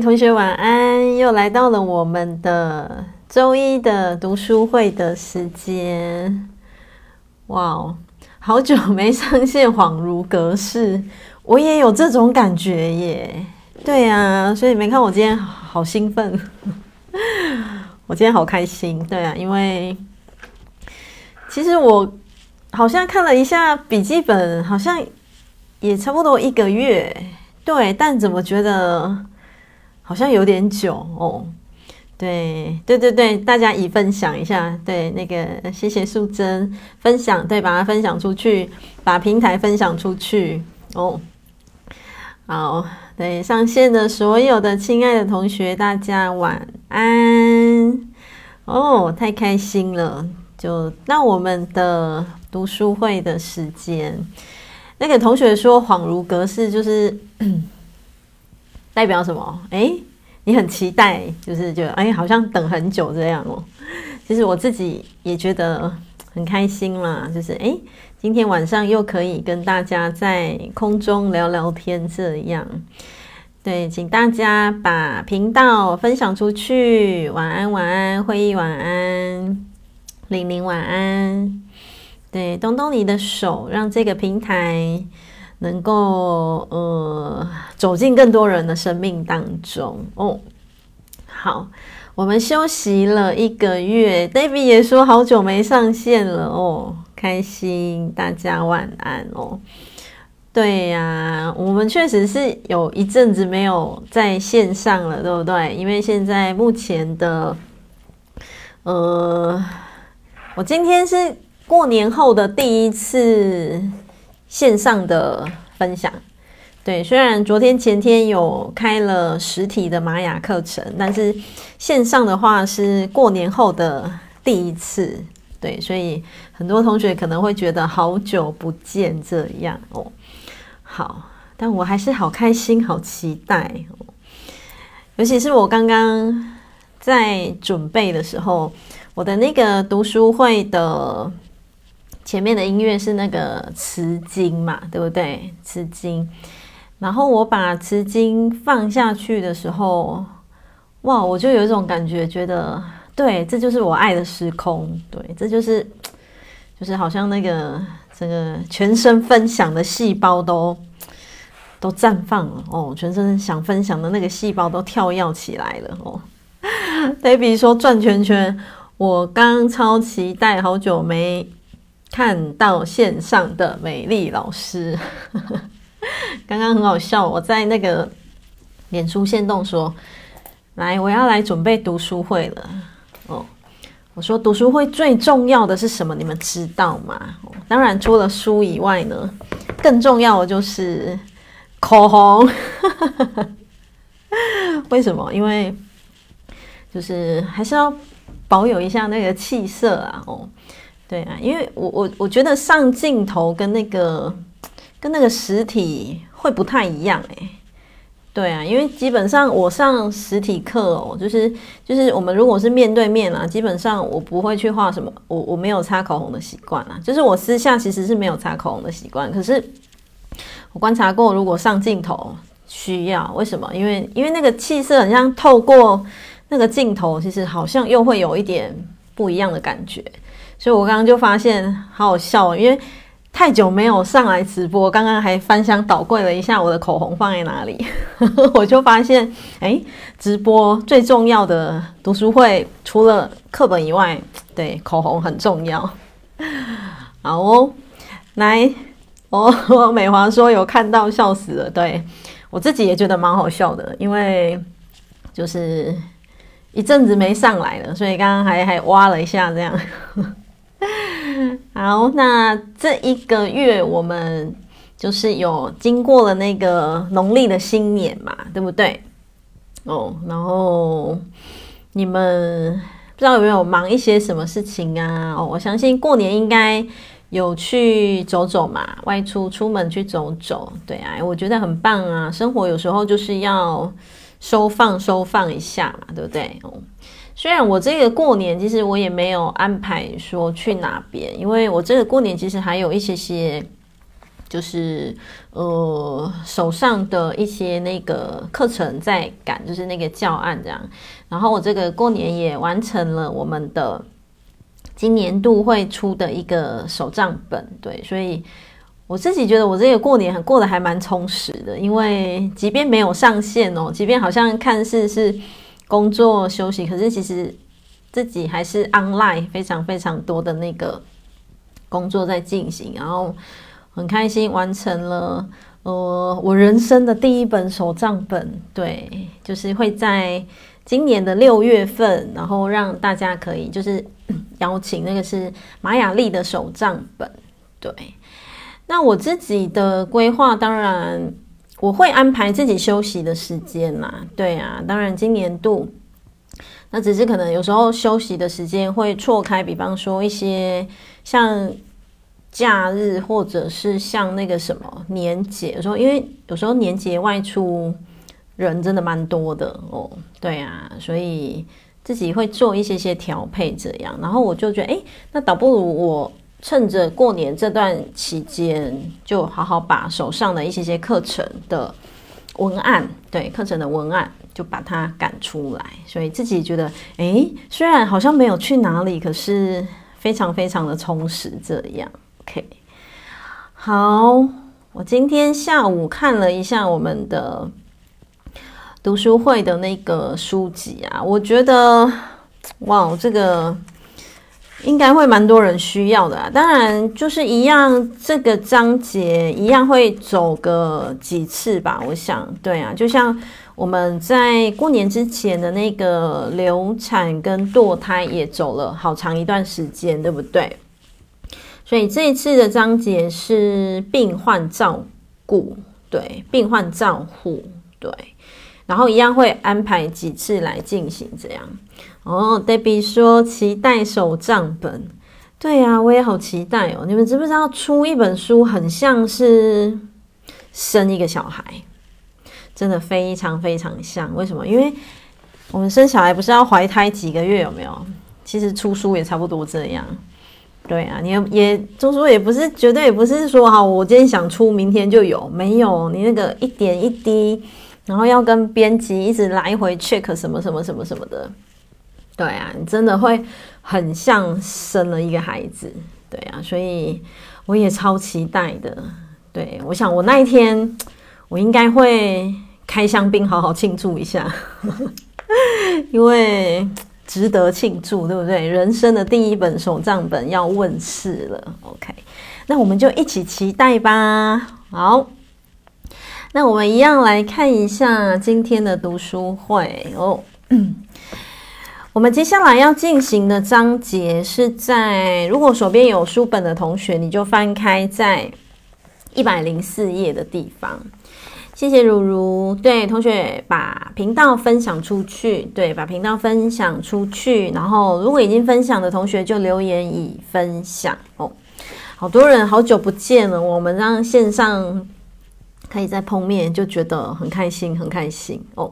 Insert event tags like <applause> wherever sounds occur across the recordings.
同学晚安，又来到了我们的周一的读书会的时间。哇哦，好久没上线，恍如隔世。我也有这种感觉耶。对啊，所以你没看我今天好兴奋，<laughs> 我今天好开心。对啊，因为其实我好像看了一下笔记本，好像也差不多一个月。对，但怎么觉得？好像有点久哦，对对对对，大家一分享一下，对那个谢谢素贞分享，对，把它分享出去，把平台分享出去哦。好，对上线的所有的亲爱的同学，大家晚安哦，太开心了，就到我们的读书会的时间。那个同学说恍如隔世，就是。代表什么？哎，你很期待，就是觉得哎，好像等很久这样哦。其实我自己也觉得很开心啦，就是哎，今天晚上又可以跟大家在空中聊聊天，这样。对，请大家把频道分享出去。晚安，晚安，会议晚安，玲玲晚安。对，动动你的手，让这个平台。能够呃走进更多人的生命当中哦。好，我们休息了一个月，David 也说好久没上线了哦，开心，大家晚安哦。对呀、我们确实是有一阵子没有在线上了，对不对？因为现在目前的呃，我今天是过年后的第一次。线上的分享，对，虽然昨天前天有开了实体的玛雅课程，但是线上的话是过年后的第一次，对，所以很多同学可能会觉得好久不见这样哦。好，但我还是好开心、好期待哦，尤其是我刚刚在准备的时候，我的那个读书会的。前面的音乐是那个词经嘛，对不对？词经，然后我把词经放下去的时候，哇，我就有一种感觉，觉得对，这就是我爱的时空，对，这就是，就是好像那个这个全身分享的细胞都都绽放了哦，全身想分享的那个细胞都跳跃起来了哦。<laughs> 对，比如说转圈圈，我刚超期待，好久没。看到线上的美丽老师，<laughs> 刚刚很好笑。我在那个脸书线动说：“来，我要来准备读书会了。”哦，我说读书会最重要的是什么？你们知道吗？当然，除了书以外呢，更重要的就是口红。<laughs> 为什么？因为就是还是要保有一下那个气色啊！哦。对啊，因为我我我觉得上镜头跟那个跟那个实体会不太一样哎。对啊，因为基本上我上实体课哦，就是就是我们如果是面对面啊，基本上我不会去画什么，我我没有擦口红的习惯啊。就是我私下其实是没有擦口红的习惯，可是我观察过，如果上镜头需要，为什么？因为因为那个气色很像透过那个镜头，其实好像又会有一点不一样的感觉。所以我刚刚就发现好好笑，因为太久没有上来直播，刚刚还翻箱倒柜了一下我的口红放在哪里，<laughs> 我就发现，哎，直播最重要的读书会除了课本以外，对，口红很重要。好哦，来，哦，美华说有看到笑死了，对，我自己也觉得蛮好笑的，因为就是一阵子没上来了，所以刚刚还还挖了一下这样。好，那这一个月我们就是有经过了那个农历的新年嘛，对不对？哦，然后你们不知道有没有忙一些什么事情啊？哦，我相信过年应该有去走走嘛，外出出门去走走，对啊，我觉得很棒啊。生活有时候就是要收放收放一下嘛，对不对？哦。虽然我这个过年其实我也没有安排说去哪边，因为我这个过年其实还有一些些就是呃手上的一些那个课程在赶，就是那个教案这样。然后我这个过年也完成了我们的今年度会出的一个手账本，对，所以我自己觉得我这个过年很过得还蛮充实的，因为即便没有上线哦，即便好像看似是工作休息，可是其实自己还是 online 非常非常多的那个工作在进行，然后。很开心完成了，呃，我人生的第一本手账本，对，就是会在今年的六月份，然后让大家可以就是邀请那个是马雅丽的手账本，对。那我自己的规划，当然我会安排自己休息的时间嘛，对啊，当然今年度那只是可能有时候休息的时间会错开，比方说一些像。假日或者是像那个什么年节，有时候因为有时候年节外出人真的蛮多的哦，对啊，所以自己会做一些些调配这样，然后我就觉得，诶，那倒不如我趁着过年这段期间，就好好把手上的一些些课程的文案，对，课程的文案就把它赶出来，所以自己觉得，诶，虽然好像没有去哪里，可是非常非常的充实这样。OK，好，我今天下午看了一下我们的读书会的那个书籍啊，我觉得哇，这个应该会蛮多人需要的啊。当然，就是一样，这个章节一样会走个几次吧。我想，对啊，就像我们在过年之前的那个流产跟堕胎也走了好长一段时间，对不对？所以这一次的章节是病患照顾，对，病患照护，对，然后一样会安排几次来进行这样。哦，Debbie 说期待手账本，对呀、啊，我也好期待哦。你们知不知道出一本书很像是生一个小孩，真的非常非常像。为什么？因为我们生小孩不是要怀胎几个月，有没有？其实出书也差不多这样。对啊，你也就是说也不是绝对也不是说哈，我今天想出，明天就有，没有你那个一点一滴，然后要跟编辑一直来回 check 什么什么什么什么的，对啊，你真的会很像生了一个孩子，对啊，所以我也超期待的，对，我想我那一天我应该会开香槟好好庆祝一下，<laughs> 因为。值得庆祝，对不对？人生的第一本手账本要问世了，OK，那我们就一起期待吧。好，那我们一样来看一下今天的读书会哦。我们接下来要进行的章节是在，如果手边有书本的同学，你就翻开在一百零四页的地方。谢谢如如，对同学把频道分享出去，对，把频道分享出去。然后，如果已经分享的同学就留言已分享哦。好多人好久不见了，我们让线上可以再碰面，就觉得很开心，很开心哦。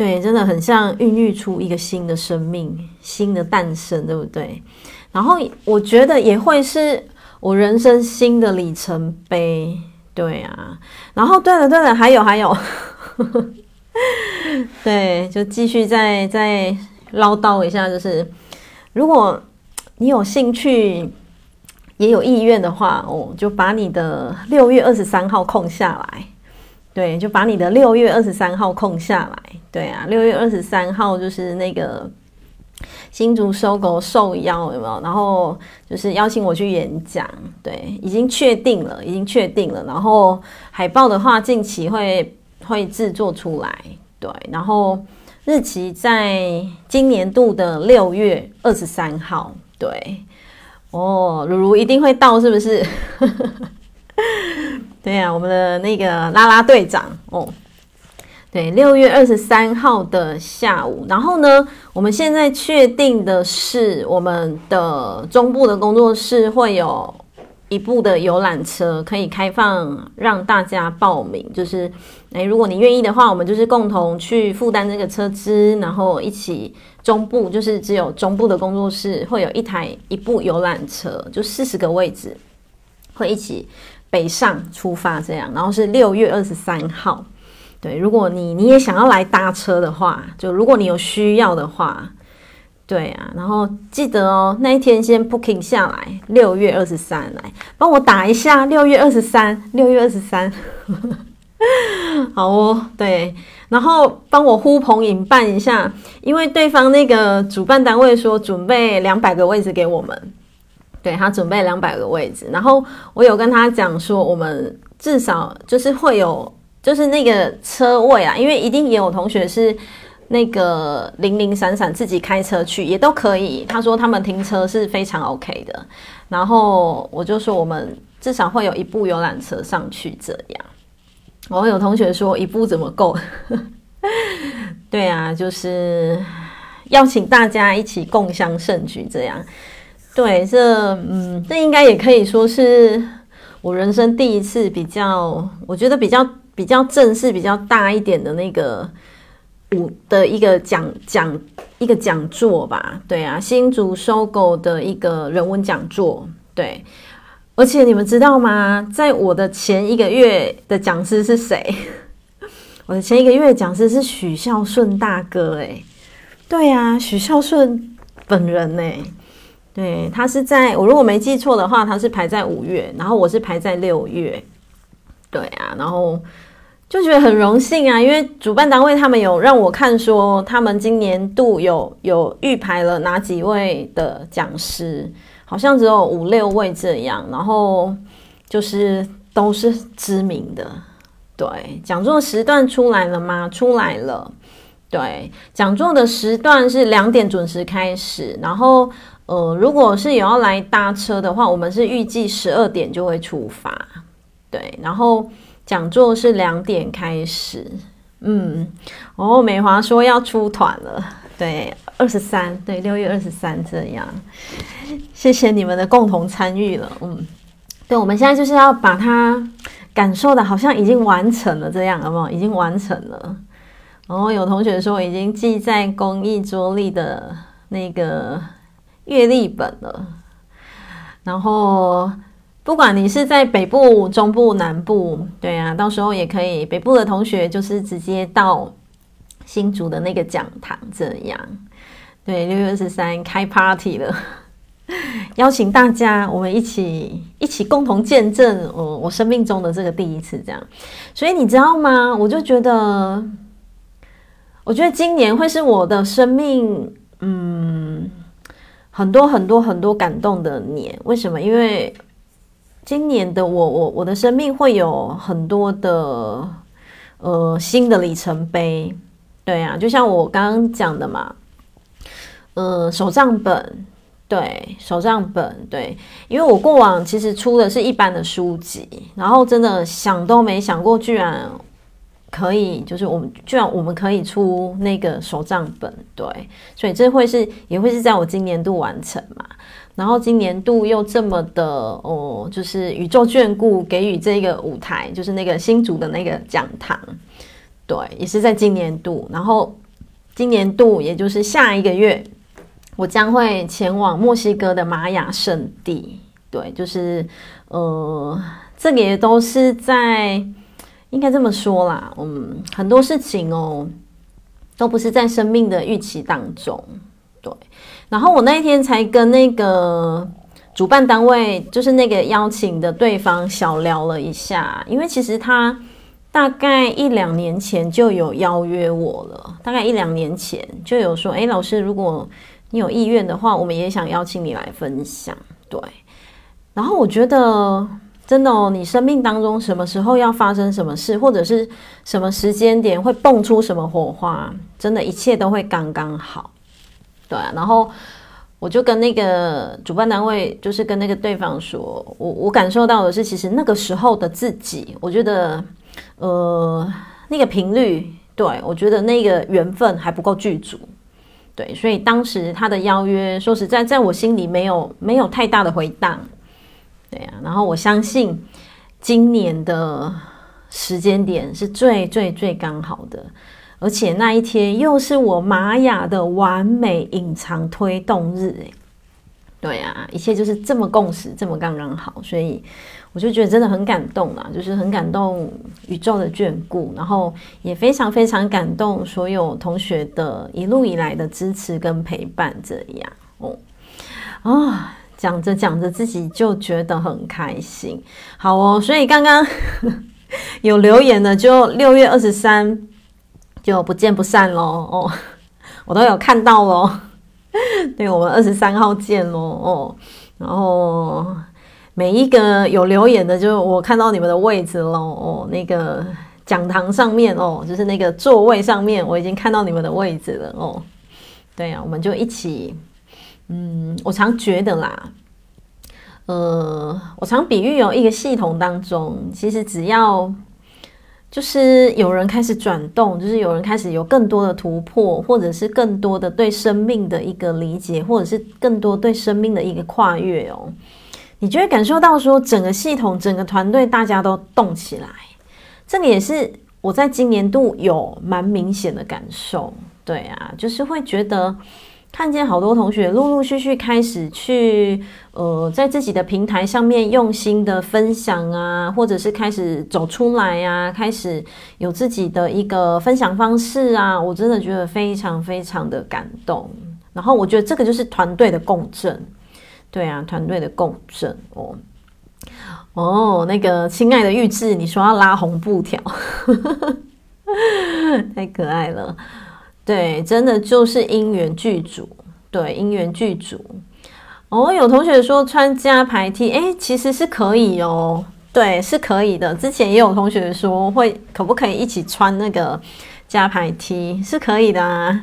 对，真的很像孕育出一个新的生命，新的诞生，对不对？然后我觉得也会是我人生新的里程碑。对啊，然后对了对了，还有还有，<laughs> 对，就继续再再唠叨一下，就是如果你有兴趣也有意愿的话，哦，就把你的六月二十三号空下来，对，就把你的六月二十三号空下来，对啊，六月二十三号就是那个。新竹 SOGO 受邀有没有？然后就是邀请我去演讲，对，已经确定了，已经确定了。然后海报的话，近期会会制作出来，对。然后日期在今年度的六月二十三号，对。哦，如如一定会到，是不是？<laughs> 对呀、啊，我们的那个拉拉队长哦。对，六月二十三号的下午，然后呢，我们现在确定的是，我们的中部的工作室会有一部的游览车可以开放让大家报名，就是，诶，如果你愿意的话，我们就是共同去负担这个车资，然后一起中部，就是只有中部的工作室会有一台一部游览车，就四十个位置，会一起。北上出发这样，然后是六月二十三号。对，如果你你也想要来搭车的话，就如果你有需要的话，对啊，然后记得哦，那一天先 booking 下来，六月二十三来帮我打一下，六月二十三，六月二十三，<laughs> 好哦，对，然后帮我呼朋引伴一下，因为对方那个主办单位说准备两百个位置给我们，对，他准备两百个位置，然后我有跟他讲说，我们至少就是会有。就是那个车位啊，因为一定也有同学是那个零零散散自己开车去，也都可以。他说他们停车是非常 OK 的，然后我就说我们至少会有一部游览车上去这样。我有同学说一部怎么够？<laughs> 对啊，就是邀请大家一起共襄盛举这样。对，这嗯，这应该也可以说是我人生第一次比较，我觉得比较。比较正式、比较大一点的那个舞的一个讲讲一个讲座吧，对啊，新竹收购的一个人文讲座，对。而且你们知道吗？在我的前一个月的讲师是谁？我的前一个月讲师是许孝顺大哥，诶，对啊，许孝顺本人呢？对，他是在我如果没记错的话，他是排在五月，然后我是排在六月，对啊，然后。就觉得很荣幸啊，因为主办单位他们有让我看说，他们今年度有有预排了哪几位的讲师，好像只有五六位这样，然后就是都是知名的。对，讲座时段出来了吗？出来了。对，讲座的时段是两点准时开始，然后呃，如果是有要来搭车的话，我们是预计十二点就会出发。对，然后。讲座是两点开始，嗯，哦，美华说要出团了，对，二十三，对，六月二十三这样，谢谢你们的共同参与了，嗯，对，我们现在就是要把它感受的，好像已经完成了这样，好不好？已经完成了，然后有同学说已经记在公益桌历的那个月历本了，然后。不管你是在北部、中部、南部，对啊，到时候也可以。北部的同学就是直接到新竹的那个讲堂，这样。对，六月二十三开 party 了，<laughs> 邀请大家，我们一起一起共同见证我我生命中的这个第一次，这样。所以你知道吗？我就觉得，我觉得今年会是我的生命，嗯，很多很多很多感动的年。为什么？因为今年的我，我我的生命会有很多的呃新的里程碑，对啊，就像我刚刚讲的嘛，呃，手账本，对，手账本，对，因为我过往其实出的是一般的书籍，然后真的想都没想过，居然可以，就是我们居然我们可以出那个手账本，对，所以这会是也会是在我今年度完成嘛。然后今年度又这么的哦，就是宇宙眷顾，给予这个舞台，就是那个新竹的那个讲堂，对，也是在今年度。然后今年度，也就是下一个月，我将会前往墨西哥的玛雅圣地，对，就是呃，这个也都是在应该这么说啦，嗯，很多事情哦，都不是在生命的预期当中，对。然后我那一天才跟那个主办单位，就是那个邀请的对方小聊了一下，因为其实他大概一两年前就有邀约我了，大概一两年前就有说，诶，老师，如果你有意愿的话，我们也想邀请你来分享。对，然后我觉得真的哦，你生命当中什么时候要发生什么事，或者是什么时间点会蹦出什么火花，真的一切都会刚刚好。对，然后我就跟那个主办单位，就是跟那个对方说，我我感受到的是，其实那个时候的自己，我觉得，呃，那个频率，对，我觉得那个缘分还不够具足，对，所以当时他的邀约，说实在，在我心里没有没有太大的回荡，对啊，然后我相信今年的时间点是最最最刚好的。而且那一天又是我玛雅的完美隐藏推动日，对啊，一切就是这么共识，这么刚刚好，所以我就觉得真的很感动啦，就是很感动宇宙的眷顾，然后也非常非常感动所有同学的一路以来的支持跟陪伴，这样哦啊，讲着讲着自己就觉得很开心，好哦，所以刚刚 <laughs> 有留言的就六月二十三就不见不散喽哦，我都有看到喽。<laughs> 对，我们二十三号见喽哦，然后每一个有留言的，就我看到你们的位置喽哦，那个讲堂上面哦，就是那个座位上面，我已经看到你们的位置了哦。对啊，我们就一起，嗯，我常觉得啦，呃，我常比喻有一个系统当中，其实只要。就是有人开始转动，就是有人开始有更多的突破，或者是更多的对生命的一个理解，或者是更多对生命的一个跨越哦。你就会感受到说，整个系统、整个团队大家都动起来，这个也是我在今年度有蛮明显的感受。对啊，就是会觉得。看见好多同学陆陆续续开始去，呃，在自己的平台上面用心的分享啊，或者是开始走出来啊，开始有自己的一个分享方式啊，我真的觉得非常非常的感动。然后我觉得这个就是团队的共振，对啊，团队的共振哦。哦，那个亲爱的玉智，你说要拉红布条，<laughs> 太可爱了。对，真的就是因缘具足。对，因缘具足。哦，有同学说穿加排 T，哎，其实是可以哦。对，是可以的。之前也有同学说会，可不可以一起穿那个加排 T？是可以的啊。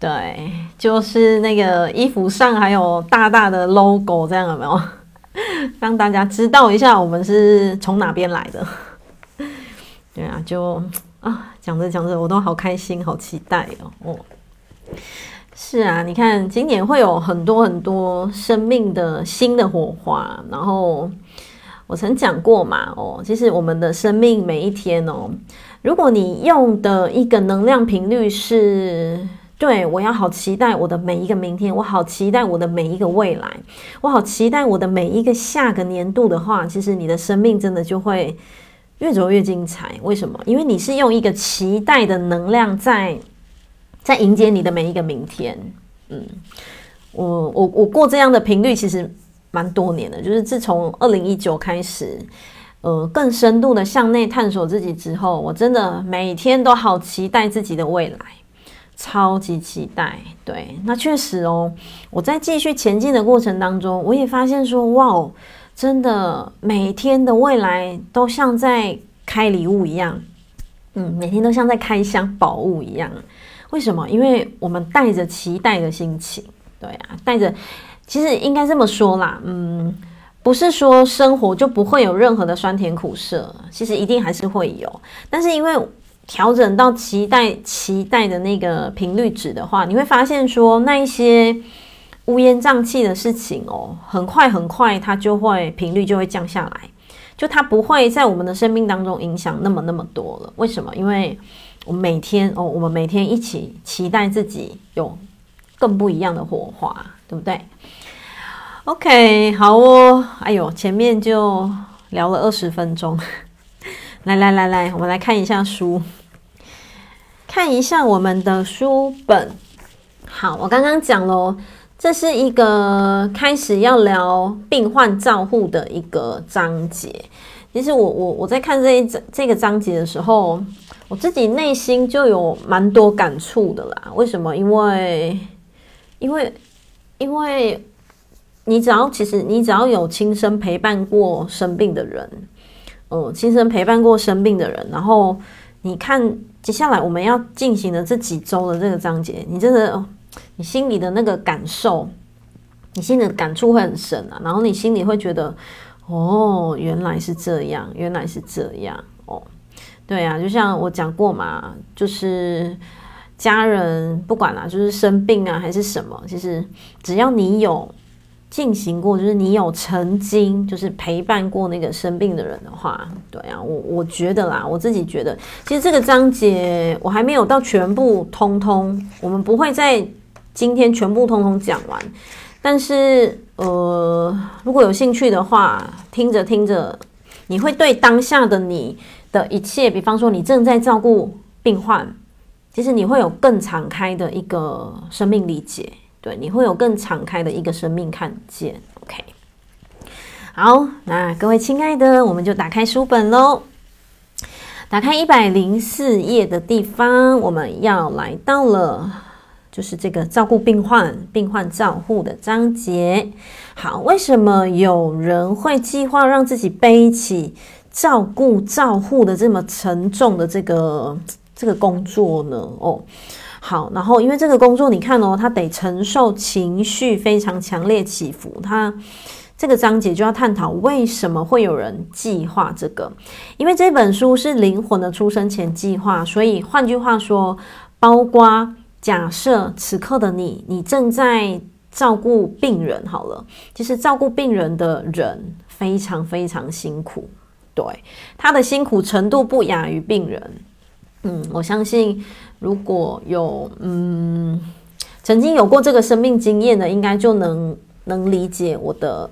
对，就是那个衣服上还有大大的 logo，这样有没有？<laughs> 让大家知道一下我们是从哪边来的。<laughs> 对啊，就。啊，讲着讲着，我都好开心，好期待哦！哦，是啊，你看，今年会有很多很多生命的新的火花。然后我曾讲过嘛，哦，其实我们的生命每一天哦，如果你用的一个能量频率是对，我要好期待我的每一个明天，我好期待我的每一个未来，我好期待我的每一个下个年度的话，其实你的生命真的就会。越走越精彩，为什么？因为你是用一个期待的能量在在迎接你的每一个明天。嗯，我我我过这样的频率其实蛮多年的，就是自从二零一九开始，呃，更深度的向内探索自己之后，我真的每天都好期待自己的未来，超级期待。对，那确实哦，我在继续前进的过程当中，我也发现说，哇哦。真的，每天的未来都像在开礼物一样，嗯，每天都像在开箱宝物一样。为什么？因为我们带着期待的心情，对啊，带着，其实应该这么说啦，嗯，不是说生活就不会有任何的酸甜苦涩，其实一定还是会有。但是因为调整到期待、期待的那个频率值的话，你会发现说那一些。乌烟瘴气的事情哦，很快很快，它就会频率就会降下来，就它不会在我们的生命当中影响那么那么多了。为什么？因为我们每天哦，我们每天一起期待自己有更不一样的火花，对不对？OK，好哦。哎呦，前面就聊了二十分钟，<laughs> 来来来来，我们来看一下书，看一下我们的书本。好，我刚刚讲了。这是一个开始要聊病患照护的一个章节。其实我我我在看这一章这个章节的时候，我自己内心就有蛮多感触的啦。为什么？因为因为因为你只要其实你只要有亲身陪伴过生病的人，呃，亲身陪伴过生病的人，然后你看接下来我们要进行的这几周的这个章节，你真的。你心里的那个感受，你心里的感触会很深啊，然后你心里会觉得，哦，原来是这样，原来是这样哦，对啊，就像我讲过嘛，就是家人不管啦，就是生病啊还是什么，其实只要你有进行过，就是你有曾经就是陪伴过那个生病的人的话，对啊，我我觉得啦，我自己觉得，其实这个章节我还没有到全部通通，我们不会再。今天全部通通讲完，但是呃，如果有兴趣的话，听着听着，你会对当下的你的一切，比方说你正在照顾病患，其实你会有更敞开的一个生命理解，对，你会有更敞开的一个生命看见。OK，好，那各位亲爱的，我们就打开书本喽。打开一百零四页的地方，我们要来到了，就是这个照顾病患、病患照护的章节。好，为什么有人会计划让自己背起照顾、照护的这么沉重的这个这个工作呢？哦，好，然后因为这个工作，你看哦，他得承受情绪非常强烈起伏，他。这个章节就要探讨为什么会有人计划这个，因为这本书是灵魂的出生前计划，所以换句话说，包括假设此刻的你，你正在照顾病人，好了，其实照顾病人的人非常非常辛苦，对，他的辛苦程度不亚于病人。嗯，我相信如果有嗯曾经有过这个生命经验的，应该就能能理解我的。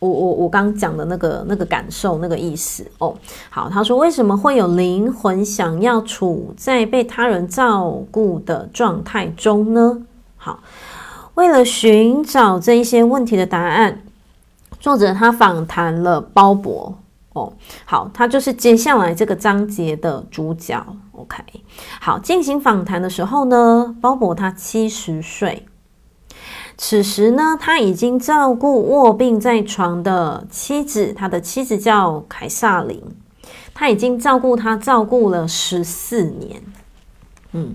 我我我刚讲的那个那个感受那个意思哦，好，他说为什么会有灵魂想要处在被他人照顾的状态中呢？好，为了寻找这一些问题的答案，作者他访谈了鲍勃哦，好，他就是接下来这个章节的主角。OK，好，进行访谈的时候呢，鲍勃他七十岁。此时呢，他已经照顾卧病在床的妻子，他的妻子叫凯萨琳，他已经照顾他照顾了十四年。嗯，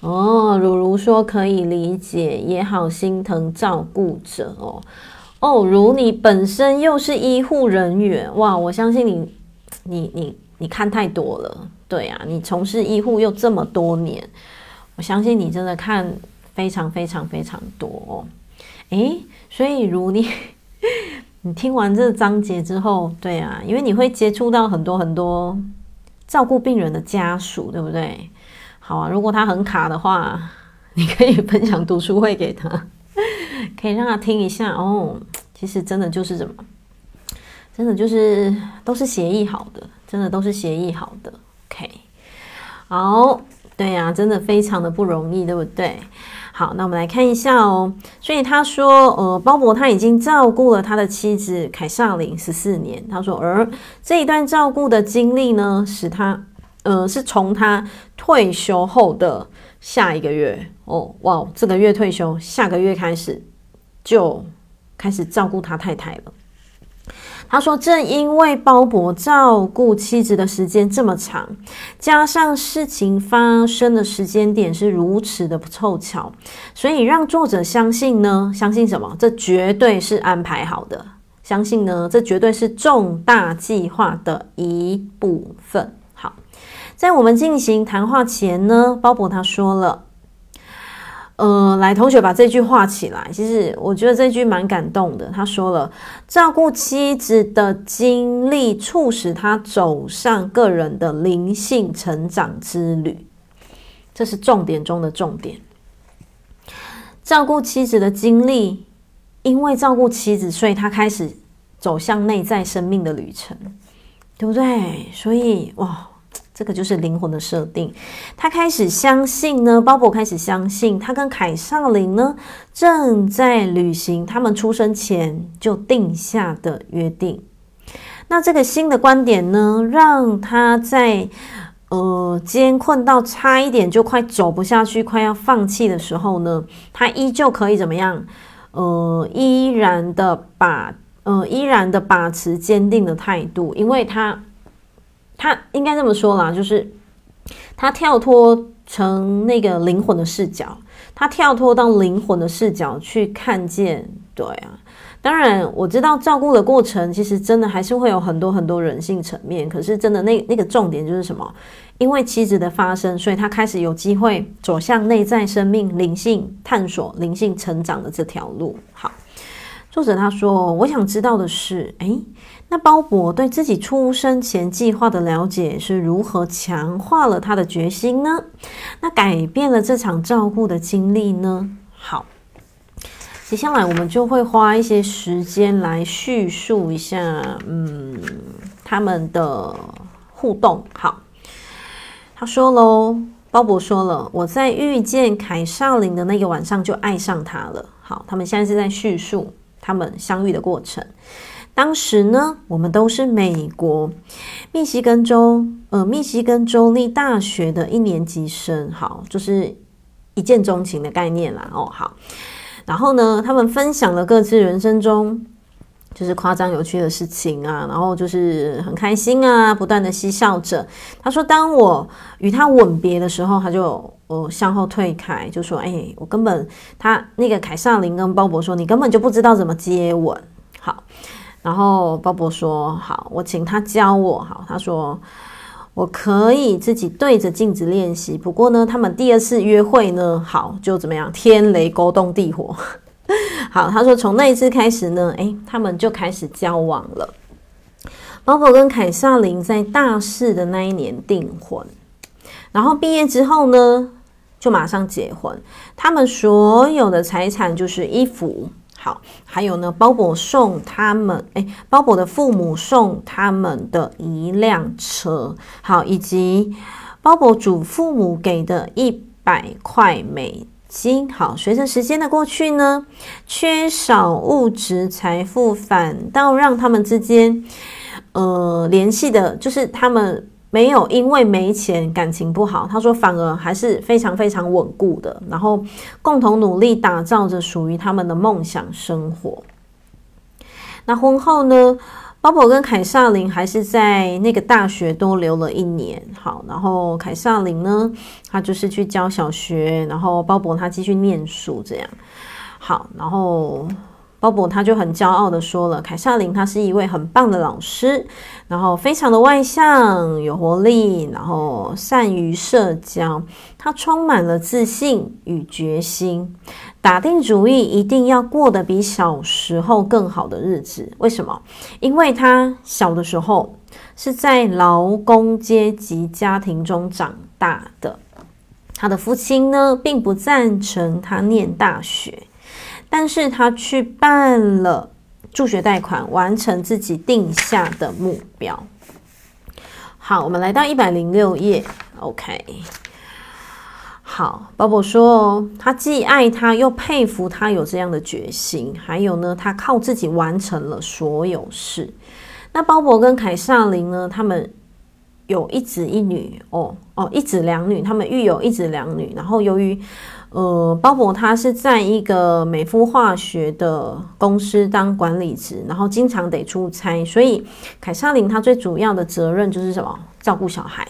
哦，如如说可以理解，也好心疼照顾者哦。哦，如你本身又是医护人员，哇，我相信你，你你你看太多了，对啊，你从事医护又这么多年，我相信你真的看非常非常非常多哦。诶，所以如你，<laughs> 你听完这个章节之后，对啊，因为你会接触到很多很多照顾病人的家属，对不对？好啊，如果他很卡的话，<laughs> 你可以分享读书会给他，<laughs> 可以让他听一下哦。其实真的就是什么，真的就是都是协议好的，真的都是协议好的。OK，好，对呀，真的非常的不容易，对不对？好，那我们来看一下哦。所以他说，呃，鲍勃他已经照顾了他的妻子凯撒琳十四年。他说，而这一段照顾的经历呢，使他，呃，是从他退休后的下一个月，哦，哇，这个月退休，下个月开始就开始照顾他太太了。他说：“正因为鲍勃照顾妻子的时间这么长，加上事情发生的时间点是如此的不凑巧，所以让作者相信呢，相信什么？这绝对是安排好的。相信呢，这绝对是重大计划的一部分。好，在我们进行谈话前呢，鲍勃他说了。”呃，来，同学把这句画起来。其实我觉得这句蛮感动的。他说了，照顾妻子的经历促使他走上个人的灵性成长之旅，这是重点中的重点。照顾妻子的经历，因为照顾妻子，所以他开始走向内在生命的旅程，对不对？所以，哇。这个就是灵魂的设定。他开始相信呢，鲍勃开始相信，他跟凯瑟琳呢正在履行他们出生前就定下的约定。那这个新的观点呢，让他在呃艰困到差一点就快走不下去、快要放弃的时候呢，他依旧可以怎么样？呃，依然的把呃依然的把持坚定的态度，因为他。他应该这么说啦，就是他跳脱成那个灵魂的视角，他跳脱到灵魂的视角去看见。对啊，当然我知道照顾的过程其实真的还是会有很多很多人性层面，可是真的那那个重点就是什么？因为妻子的发生，所以他开始有机会走向内在生命、灵性探索、灵性成长的这条路。好，作者他说，我想知道的是，诶。那鲍勃对自己出生前计划的了解是如何强化了他的决心呢？那改变了这场照顾的经历呢？好，接下来我们就会花一些时间来叙述一下，嗯，他们的互动。好，他说喽，鲍勃说了，我在遇见凯萨琳的那个晚上就爱上他了。好，他们现在是在叙述他们相遇的过程。当时呢，我们都是美国密西根州呃密西根州立大学的一年级生。好，就是一见钟情的概念啦。哦，好。然后呢，他们分享了各自人生中就是夸张有趣的事情啊，然后就是很开心啊，不断的嬉笑着。他说：“当我与他吻别的时候，他就呃向后退开，就说：‘哎，我根本他那个凯撒琳跟鲍勃说，你根本就不知道怎么接吻。’好，然后鲍伯说：‘好，我请他教我。’好，他说。”我可以自己对着镜子练习，不过呢，他们第二次约会呢，好，就怎么样？天雷勾动地火。<laughs> 好，他说从那一次开始呢，诶，他们就开始交往了。鲍伯跟凯瑟琳在大四的那一年订婚，然后毕业之后呢，就马上结婚。他们所有的财产就是衣服。好，还有呢，鲍伯送他们，哎，鲍伯的父母送他们的一辆车，好，以及鲍伯祖父母给的一百块美金。好，随着时间的过去呢，缺少物质财富，反倒让他们之间，呃，联系的，就是他们。没有因为没钱感情不好，他说反而还是非常非常稳固的，然后共同努力打造着属于他们的梦想生活。那婚后呢，鲍勃跟凯撒琳还是在那个大学多留了一年。好，然后凯撒琳呢，他就是去教小学，然后鲍勃他继续念书这样。好，然后。鲍勃他就很骄傲的说了：“凯瑟琳她是一位很棒的老师，然后非常的外向、有活力，然后善于社交。她充满了自信与决心，打定主意一定要过得比小时候更好的日子。为什么？因为她小的时候是在劳工阶级家庭中长大的，她的父亲呢，并不赞成她念大学。”但是他去办了助学贷款，完成自己定下的目标。好，我们来到一百零六页。OK，好，鲍伯说，他既爱他，又佩服他有这样的决心。还有呢，他靠自己完成了所有事。那鲍勃跟凯撒琳呢？他们有一子一女。哦哦，一子两女，他们育有一子两女。然后由于呃，鲍勃他是在一个美孚化学的公司当管理职，然后经常得出差，所以凯撒琳他最主要的责任就是什么？照顾小孩。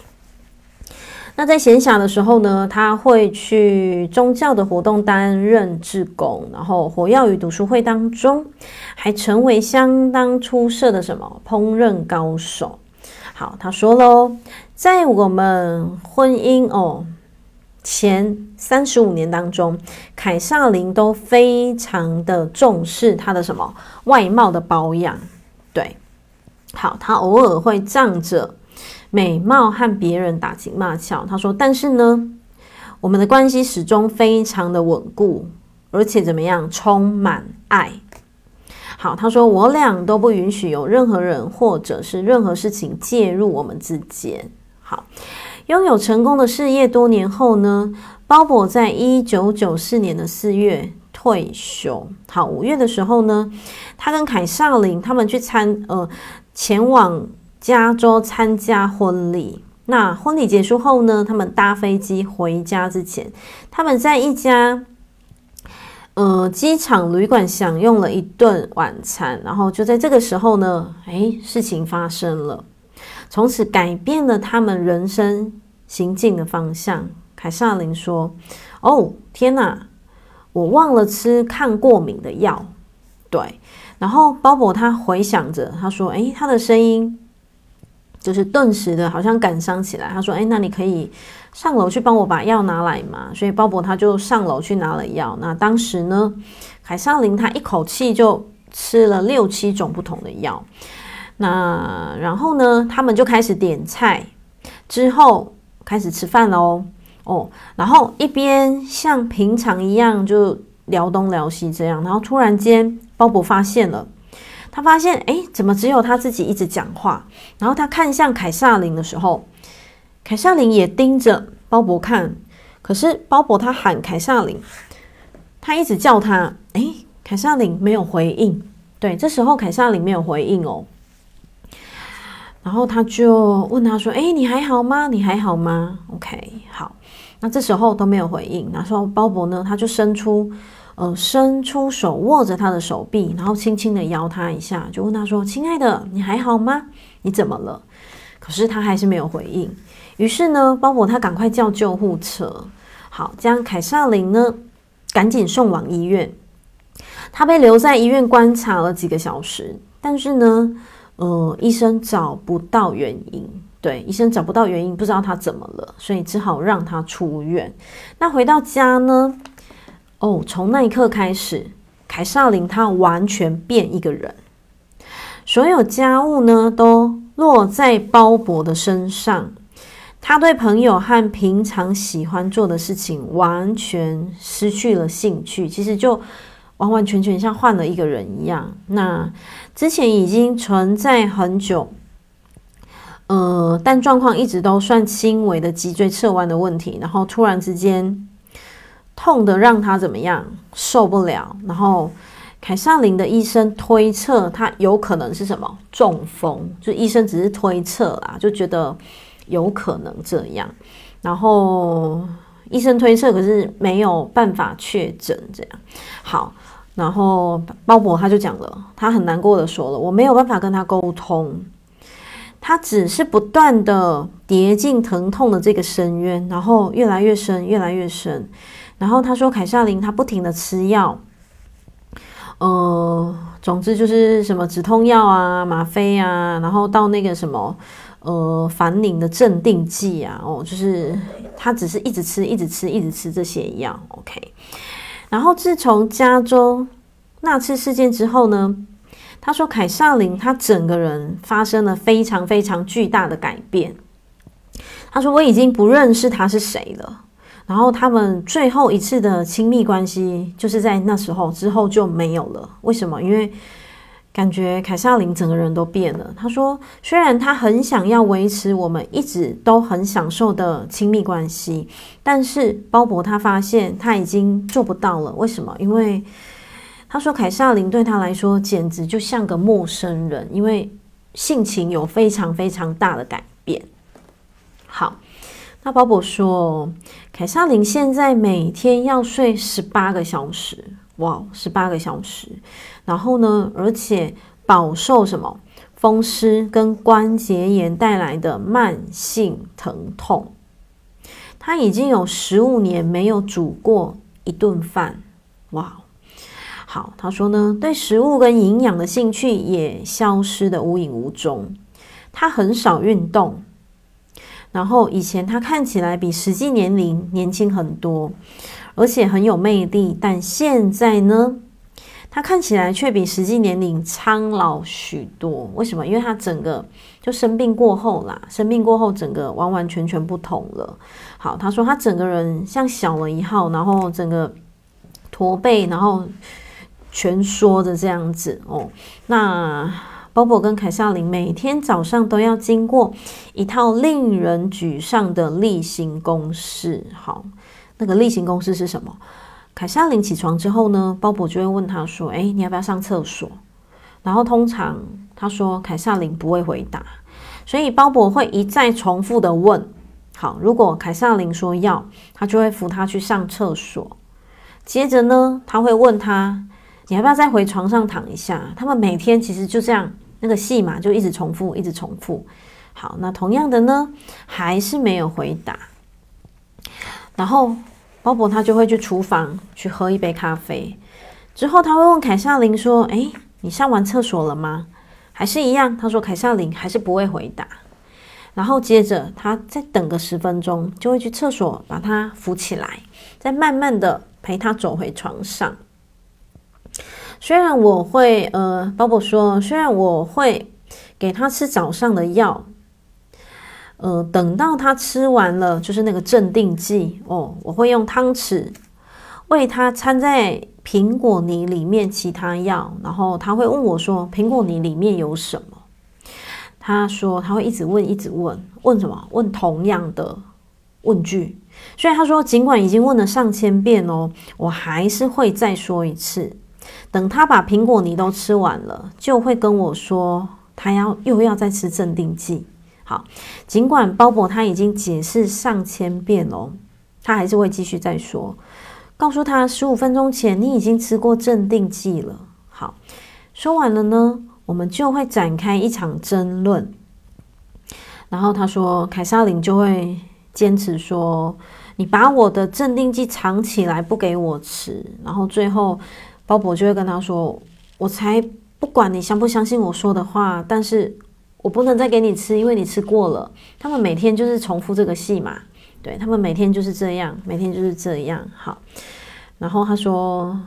那在闲暇的时候呢，他会去宗教的活动担任志工，然后活跃于读书会当中，还成为相当出色的什么烹饪高手。好，他说喽，在我们婚姻哦。前三十五年当中，凯撒琳都非常的重视她的什么外貌的保养。对，好，她偶尔会仗着美貌和别人打情骂俏。她说：“但是呢，我们的关系始终非常的稳固，而且怎么样，充满爱。”好，他说：“我俩都不允许有任何人或者是任何事情介入我们之间。”好。拥有成功的事业多年后呢，鲍勃在一九九四年的四月退休。好，五月的时候呢，他跟凯瑟琳他们去参呃前往加州参加婚礼。那婚礼结束后呢，他们搭飞机回家之前，他们在一家呃机场旅馆享用了一顿晚餐。然后就在这个时候呢，哎，事情发生了。从此改变了他们人生行进的方向。凯撒琳说：“哦，天哪，我忘了吃抗过敏的药。”对，然后鲍勃他回想着，他说：“诶，他的声音就是顿时的，好像感伤起来。”他说：“诶，那你可以上楼去帮我把药拿来吗？”所以鲍勃他就上楼去拿了药。那当时呢，凯撒琳他一口气就吃了六七种不同的药。那然后呢，他们就开始点菜，之后开始吃饭喽。哦，然后一边像平常一样就聊东聊西这样，然后突然间鲍勃发现了，他发现哎，怎么只有他自己一直讲话？然后他看向凯撒琳的时候，凯撒琳也盯着鲍勃看，可是鲍勃他喊凯撒琳，他一直叫他，哎，凯撒琳没有回应。对，这时候凯撒琳没有回应哦。然后他就问他说：“哎，你还好吗？你还好吗？”OK，好。那这时候都没有回应。然后鲍伯呢，他就伸出呃伸出手握着他的手臂，然后轻轻的摇他一下，就问他说：“亲爱的，你还好吗？你怎么了？”可是他还是没有回应。于是呢，鲍伯他赶快叫救护车，好，将凯萨琳呢赶紧送往医院。他被留在医院观察了几个小时，但是呢。呃，医生找不到原因，对，医生找不到原因，不知道他怎么了，所以只好让他出院。那回到家呢？哦，从那一刻开始，凯萨琳她完全变一个人，所有家务呢都落在鲍勃的身上，他对朋友和平常喜欢做的事情完全失去了兴趣，其实就。完完全全像换了一个人一样。那之前已经存在很久，呃，但状况一直都算轻微的脊椎侧弯的问题，然后突然之间痛得让他怎么样受不了。然后凯撒琳的医生推测他有可能是什么中风，就医生只是推测啦，就觉得有可能这样。然后医生推测，可是没有办法确诊这样。好。然后鲍伯他就讲了，他很难过的说了，我没有办法跟他沟通，他只是不断的跌进疼痛的这个深渊，然后越来越深，越来越深。然后他说凯萨琳他不停的吃药，呃，总之就是什么止痛药啊、吗啡啊，然后到那个什么呃凡宁的镇定剂啊，哦，就是他只是一直吃，一直吃，一直吃这些药，OK。然后，自从加州那次事件之后呢，他说凯撒琳他整个人发生了非常非常巨大的改变。他说我已经不认识他是谁了。然后他们最后一次的亲密关系就是在那时候之后就没有了。为什么？因为。感觉凯萨琳整个人都变了。他说：“虽然他很想要维持我们一直都很享受的亲密关系，但是鲍勃他发现他已经做不到了。为什么？因为他说凯萨琳对他来说简直就像个陌生人，因为性情有非常非常大的改变。”好，那鲍勃说，凯萨琳现在每天要睡十八个小时。哇，十八个小时，然后呢，而且饱受什么风湿跟关节炎带来的慢性疼痛。他已经有十五年没有煮过一顿饭。哇，好，他说呢，对食物跟营养的兴趣也消失得无影无踪。他很少运动，然后以前他看起来比实际年龄年轻很多。而且很有魅力，但现在呢，他看起来却比实际年龄苍老许多。为什么？因为他整个就生病过后啦，生病过后整个完完全全不同了。好，他说他整个人像小了一号，然后整个驼背，然后蜷缩着这样子哦。那鲍伯跟凯萨琳每天早上都要经过一套令人沮丧的例行公事。好。那个例行公事是什么？凯萨琳起床之后呢，鲍勃就会问他说：“哎，你要不要上厕所？”然后通常他说凯萨琳不会回答，所以鲍勃会一再重复的问。好，如果凯萨琳说要，他就会扶他去上厕所。接着呢，他会问他：“你要不要再回床上躺一下？”他们每天其实就这样，那个戏码就一直重复，一直重复。好，那同样的呢，还是没有回答。然后。鲍勃他就会去厨房去喝一杯咖啡，之后他会问凯瑟琳说：“诶，你上完厕所了吗？”还是一样，他说凯瑟琳还是不会回答。然后接着他再等个十分钟，就会去厕所把他扶起来，再慢慢的陪他走回床上。虽然我会，呃，鲍伯说，虽然我会给他吃早上的药。呃，等到他吃完了，就是那个镇定剂哦，我会用汤匙喂他掺在苹果泥里面其他药，然后他会问我说：“苹果泥里面有什么？”他说他会一直问，一直问，问什么？问同样的问句。所以他说，尽管已经问了上千遍哦，我还是会再说一次。等他把苹果泥都吃完了，就会跟我说，他要又要再吃镇定剂。好，尽管鲍勃他已经解释上千遍哦，他还是会继续再说。告诉他，十五分钟前你已经吃过镇定剂了。好，说完了呢，我们就会展开一场争论。然后他说，凯撒琳就会坚持说：“你把我的镇定剂藏起来，不给我吃。”然后最后，鲍勃就会跟他说：“我才不管你相不相信我说的话，但是我不能再给你吃，因为你吃过了。”他们每天就是重复这个戏嘛。对，他们每天就是这样，每天就是这样。好，然后他说，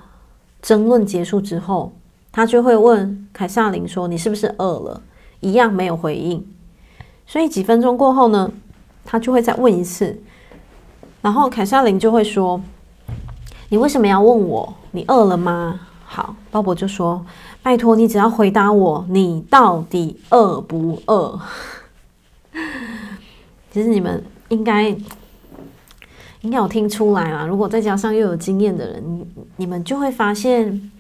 争论结束之后，他就会问凯萨琳说：“你是不是饿了？”一样没有回应。所以几分钟过后呢，他就会再问一次，然后凯萨琳就会说：“你为什么要问我？你饿了吗？”好，鲍勃就说：“拜托你，只要回答我，你到底饿不饿？” <laughs> 其实你们应该。应该有听出来啦，如果再加上又有经验的人，你你们就会发现，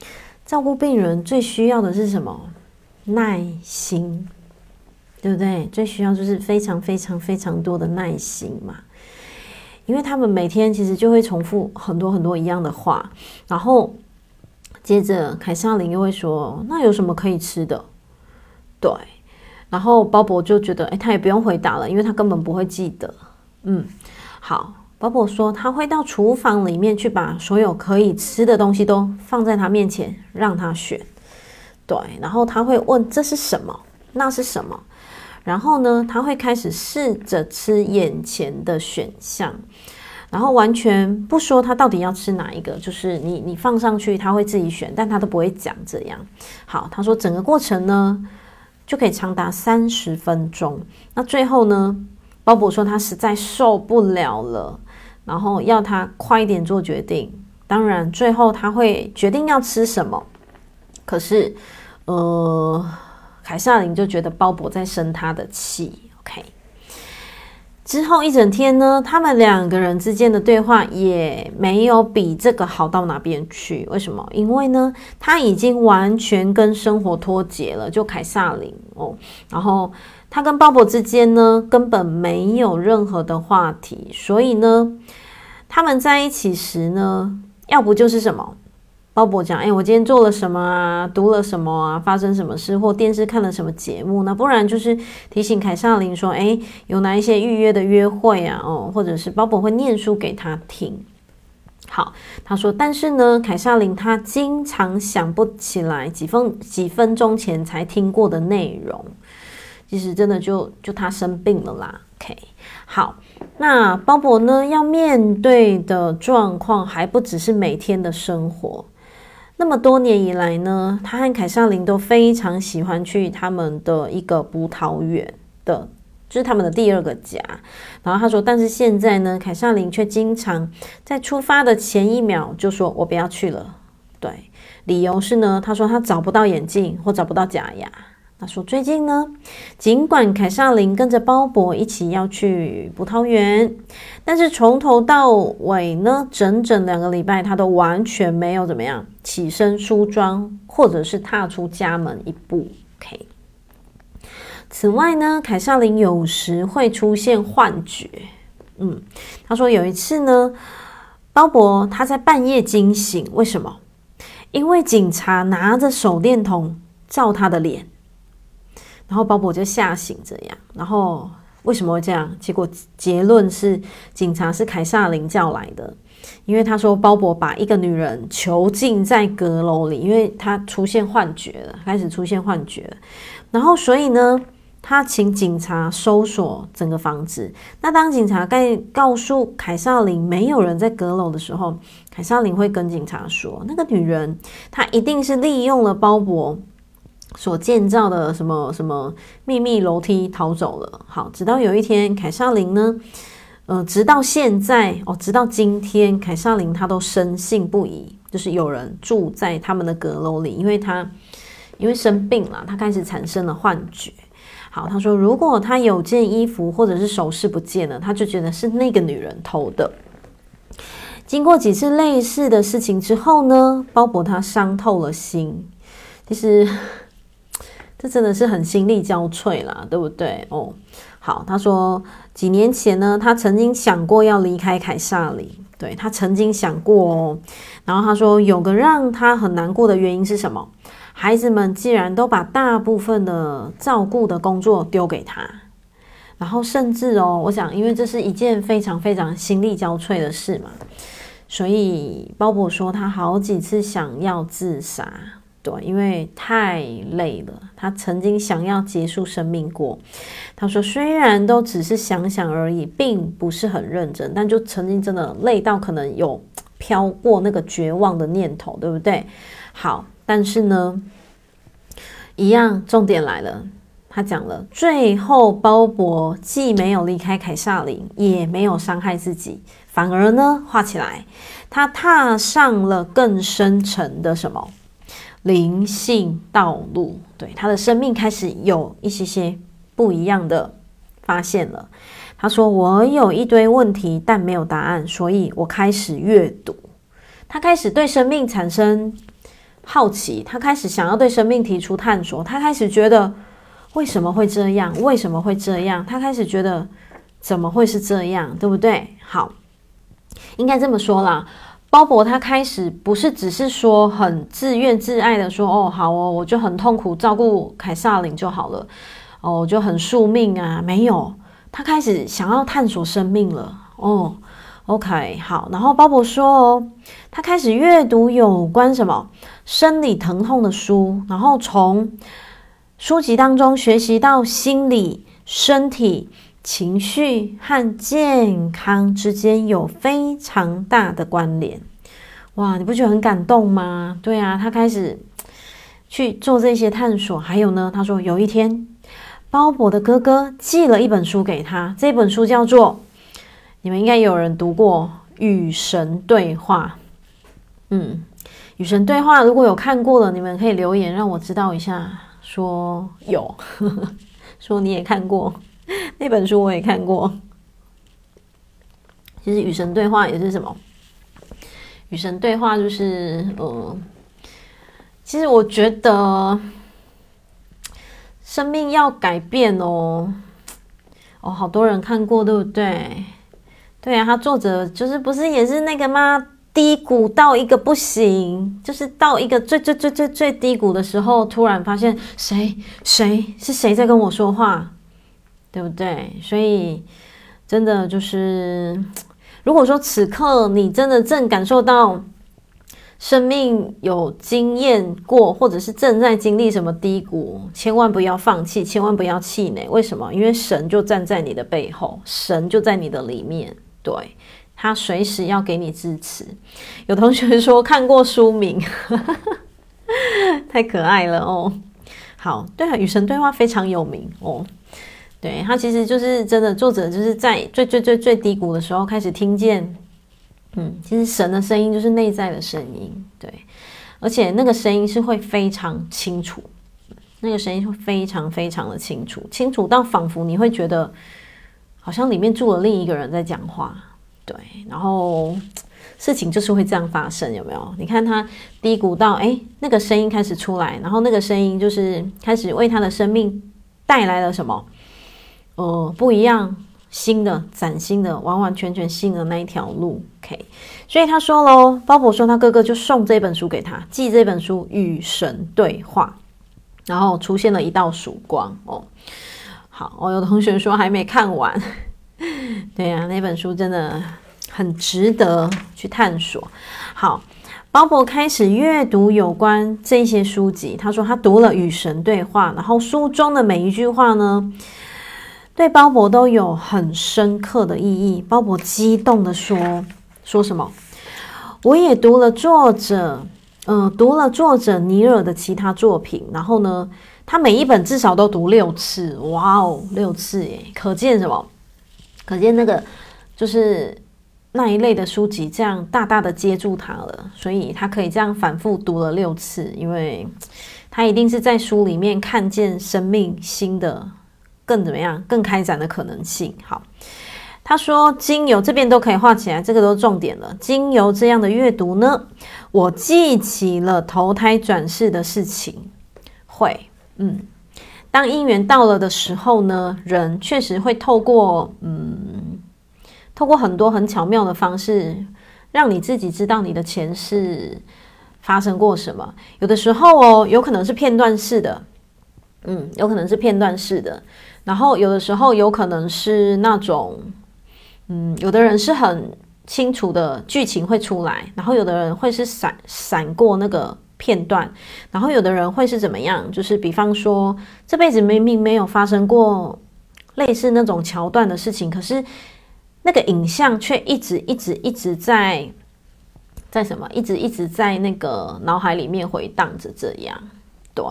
照顾病人最需要的是什么？耐心，对不对？最需要就是非常非常非常多的耐心嘛，因为他们每天其实就会重复很多很多一样的话，然后接着凯萨琳又会说：“那有什么可以吃的？”对，然后鲍勃就觉得，哎，他也不用回答了，因为他根本不会记得。嗯，好。鲍勃说：“他会到厨房里面去，把所有可以吃的东西都放在他面前，让他选。对，然后他会问这是什么，那是什么。然后呢，他会开始试着吃眼前的选项，然后完全不说他到底要吃哪一个。就是你你放上去，他会自己选，但他都不会讲这样。好，他说整个过程呢就可以长达三十分钟。那最后呢，鲍勃说他实在受不了了。”然后要他快一点做决定，当然最后他会决定要吃什么。可是，呃，凯萨琳就觉得鲍勃在生他的气。之后一整天呢，他们两个人之间的对话也没有比这个好到哪边去。为什么？因为呢，他已经完全跟生活脱节了。就凯撒琳哦，然后。他跟鲍勃之间呢，根本没有任何的话题，所以呢，他们在一起时呢，要不就是什么，鲍勃讲，哎，我今天做了什么啊，读了什么啊，发生什么事，或电视看了什么节目，那不然就是提醒凯撒琳说，哎，有哪一些预约的约会啊，哦，或者是鲍勃会念书给他听。好，他说，但是呢，凯撒琳他经常想不起来几分几分钟前才听过的内容。其实真的就就他生病了啦。OK，好，那鲍勃呢要面对的状况还不只是每天的生活。那么多年以来呢，他和凯瑟琳都非常喜欢去他们的一个葡萄园的，就是他们的第二个家。然后他说，但是现在呢，凯瑟琳却经常在出发的前一秒就说：“我不要去了。”对，理由是呢，他说他找不到眼镜或找不到假牙。他说：“最近呢，尽管凯撒琳跟着鲍勃一起要去葡萄园，但是从头到尾呢，整整两个礼拜，他都完全没有怎么样起身梳妆，或者是踏出家门一步。OK。此外呢，凯撒琳有时会出现幻觉。嗯，他说有一次呢，鲍勃他在半夜惊醒，为什么？因为警察拿着手电筒照他的脸。”然后鲍勃就吓醒，这样。然后为什么会这样？结果结论是，警察是凯萨琳叫来的，因为他说鲍勃把一个女人囚禁在阁楼里，因为他出现幻觉了，开始出现幻觉。然后所以呢，他请警察搜索整个房子。那当警察该告诉凯萨琳没有人在阁楼的时候，凯萨琳会跟警察说，那个女人她一定是利用了鲍勃。所建造的什么什么秘密楼梯逃走了。好，直到有一天，凯撒琳呢，呃，直到现在哦，直到今天，凯撒琳她都深信不疑。就是有人住在他们的阁楼里，因为他因为生病了，他开始产生了幻觉。好，他说如果他有件衣服或者是首饰不见了，他就觉得是那个女人偷的。经过几次类似的事情之后呢，鲍勃他伤透了心，其实这真的是很心力交瘁啦，对不对？哦，好，他说几年前呢，他曾经想过要离开凯撒里。对，他曾经想过哦，然后他说有个让他很难过的原因是什么？孩子们既然都把大部分的照顾的工作丢给他，然后甚至哦，我想因为这是一件非常非常心力交瘁的事嘛，所以鲍勃说他好几次想要自杀。对，因为太累了，他曾经想要结束生命过。他说，虽然都只是想想而已，并不是很认真，但就曾经真的累到可能有飘过那个绝望的念头，对不对？好，但是呢，一样，重点来了，他讲了，最后鲍勃既没有离开凯撒林，也没有伤害自己，反而呢，画起来，他踏上了更深层的什么？灵性道路，对，他的生命开始有一些些不一样的发现了。他说：“我有一堆问题，但没有答案，所以我开始阅读。他开始对生命产生好奇，他开始想要对生命提出探索。他开始觉得为什么会这样？为什么会这样？他开始觉得怎么会是这样？对不对？好，应该这么说啦。”鲍勃他开始不是只是说很自愿自爱的说哦好哦，我就很痛苦照顾凯撒林就好了哦，我就很宿命啊，没有，他开始想要探索生命了哦。OK 好，然后鲍勃说哦，他开始阅读有关什么生理疼痛的书，然后从书籍当中学习到心理、身体。情绪和健康之间有非常大的关联，哇！你不觉得很感动吗？对啊，他开始去做这些探索。还有呢，他说有一天，鲍勃的哥哥寄了一本书给他，这本书叫做……你们应该有人读过《与神对话》。嗯，《与神对话》如果有看过的，你们可以留言让我知道一下，说有，<laughs> 说你也看过。<laughs> 那本书我也看过。其实与神对话也是什么？与神对话就是，呃，其实我觉得生命要改变哦。哦，好多人看过，对不对？对啊，他作者就是不是也是那个吗？低谷到一个不行，就是到一个最最最最最低谷的时候，突然发现谁谁是谁在跟我说话。对不对？所以真的就是，如果说此刻你真的正感受到生命有经验过，或者是正在经历什么低谷，千万不要放弃，千万不要气馁。为什么？因为神就站在你的背后，神就在你的里面，对，他随时要给你支持。有同学说看过书名，<laughs> 太可爱了哦。好，对啊，与神对话非常有名哦。对，他其实就是真的，作者就是在最最最最低谷的时候开始听见，嗯，其实神的声音就是内在的声音，对，而且那个声音是会非常清楚，那个声音会非常非常的清楚，清楚到仿佛你会觉得好像里面住了另一个人在讲话，对，然后事情就是会这样发生，有没有？你看他低谷到，哎，那个声音开始出来，然后那个声音就是开始为他的生命带来了什么？呃，不一样，新的、崭新的、完完全全新的那一条路，OK。所以他说喽，鲍伯说他哥哥就送这本书给他，寄这本书《与神对话》，然后出现了一道曙光哦。好，我有的同学说还没看完，<laughs> 对呀、啊，那本书真的很值得去探索。好，鲍伯开始阅读有关这些书籍，他说他读了《与神对话》，然后书中的每一句话呢，对鲍勃都有很深刻的意义。鲍勃激动地说：“说什么？我也读了作者，嗯、呃，读了作者尼尔的其他作品。然后呢，他每一本至少都读六次。哇哦，六次耶！可见什么？可见那个就是那一类的书籍这样大大的接住他了，所以他可以这样反复读了六次，因为他一定是在书里面看见生命新的更怎么样更开展的可能性。好，他说经由这边都可以画起来，这个都是重点了。经由这样的阅读呢，我记起了投胎转世的事情。会，嗯，当姻缘到了的时候呢，人确实会透过嗯。透过很多很巧妙的方式，让你自己知道你的前世发生过什么。有的时候哦，有可能是片段式的，嗯，有可能是片段式的。然后有的时候有可能是那种，嗯，有的人是很清楚的剧情会出来，然后有的人会是闪闪过那个片段，然后有的人会是怎么样？就是比方说，这辈子明明没有发生过类似那种桥段的事情，可是。那个影像却一直一直一直在在什么？一直一直在那个脑海里面回荡着。这样，对，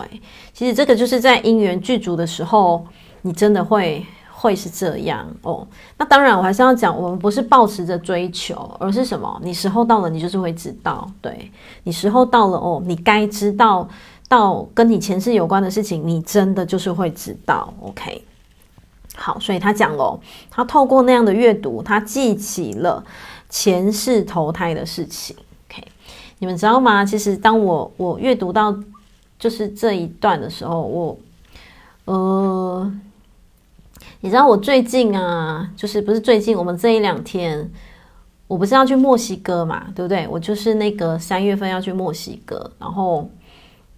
其实这个就是在因缘具足的时候，你真的会会是这样哦。那当然，我还是要讲，我们不是抱持着追求，而是什么？你时候到了，你就是会知道。对，你时候到了哦，你该知道到跟你前世有关的事情，你真的就是会知道。OK。好，所以他讲了，他透过那样的阅读，他记起了前世投胎的事情。OK，你们知道吗？其实当我我阅读到就是这一段的时候，我呃，你知道我最近啊，就是不是最近，我们这一两天，我不是要去墨西哥嘛，对不对？我就是那个三月份要去墨西哥，然后。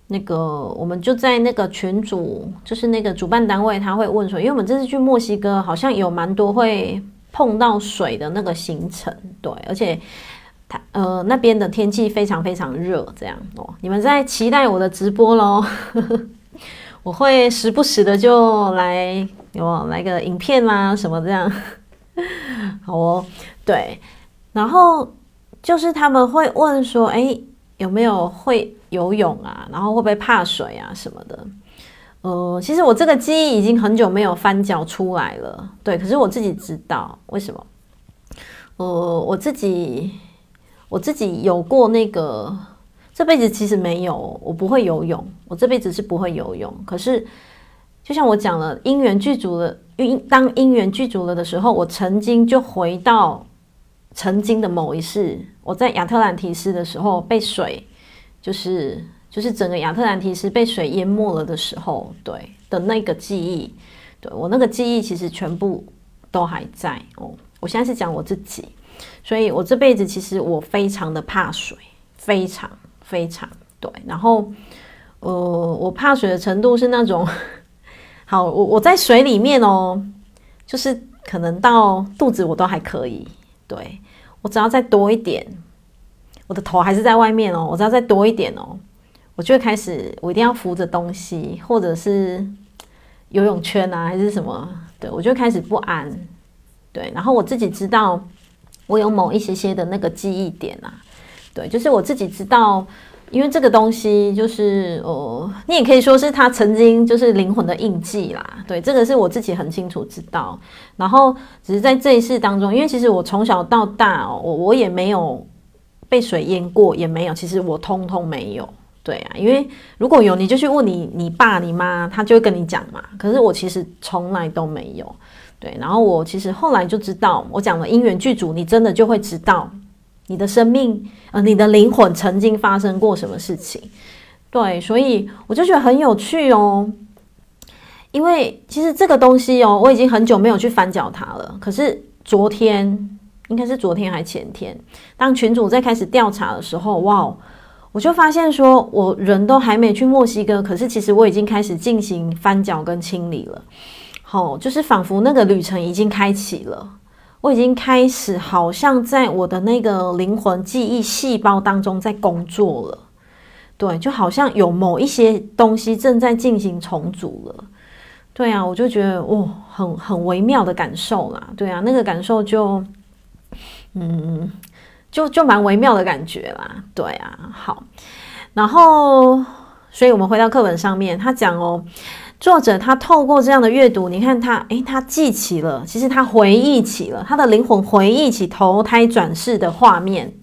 那个，我们就在那个群主，就是那个主办单位，他会问说，因为我们这次去墨西哥，好像有蛮多会碰到水的那个行程，对，而且他呃那边的天气非常非常热，这样哦。你们在期待我的直播喽？<laughs> 我会时不时的就来有来个影片啦什么这样，<laughs> 好哦，对，然后就是他们会问说，哎，有没有会？游泳啊，然后会不会怕水啊什么的？呃，其实我这个记忆已经很久没有翻搅出来了。对，可是我自己知道为什么。呃，我自己我自己有过那个，这辈子其实没有，我不会游泳，我这辈子是不会游泳。可是就像我讲了，因缘具足了，因当因缘具足了的时候，我曾经就回到曾经的某一世，我在亚特兰提斯的时候被水。就是就是整个亚特兰提斯被水淹没了的时候，对的那个记忆，对我那个记忆其实全部都还在哦。我现在是讲我自己，所以我这辈子其实我非常的怕水，非常非常对。然后呃，我怕水的程度是那种，好，我我在水里面哦，就是可能到肚子我都还可以，对，我只要再多一点。我的头还是在外面哦，我只要再多一点哦，我就开始，我一定要扶着东西，或者是游泳圈啊，还是什么？对，我就开始不安。对，然后我自己知道，我有某一些些的那个记忆点啊，对，就是我自己知道，因为这个东西就是哦，你也可以说是他曾经就是灵魂的印记啦。对，这个是我自己很清楚知道。然后只是在这一世当中，因为其实我从小到大哦，我我也没有。被水淹过也没有，其实我通通没有。对啊，因为如果有，你就去问你你爸你妈，他就会跟你讲嘛。可是我其实从来都没有。对，然后我其实后来就知道，我讲了因缘具足，你真的就会知道你的生命呃，你的灵魂曾经发生过什么事情。对，所以我就觉得很有趣哦。因为其实这个东西哦，我已经很久没有去翻搅它了。可是昨天。应该是昨天还前天，当群主在开始调查的时候，哇，我就发现说，我人都还没去墨西哥，可是其实我已经开始进行翻搅跟清理了。好，就是仿佛那个旅程已经开启了，我已经开始好像在我的那个灵魂记忆细胞当中在工作了。对，就好像有某一些东西正在进行重组了。对啊，我就觉得哇，很很微妙的感受啦。对啊，那个感受就。嗯，就就蛮微妙的感觉啦，对啊，好，然后，所以我们回到课本上面，他讲哦，作者他透过这样的阅读，你看他，诶，他记起了，其实他回忆起了他的灵魂回忆起投胎转世的画面。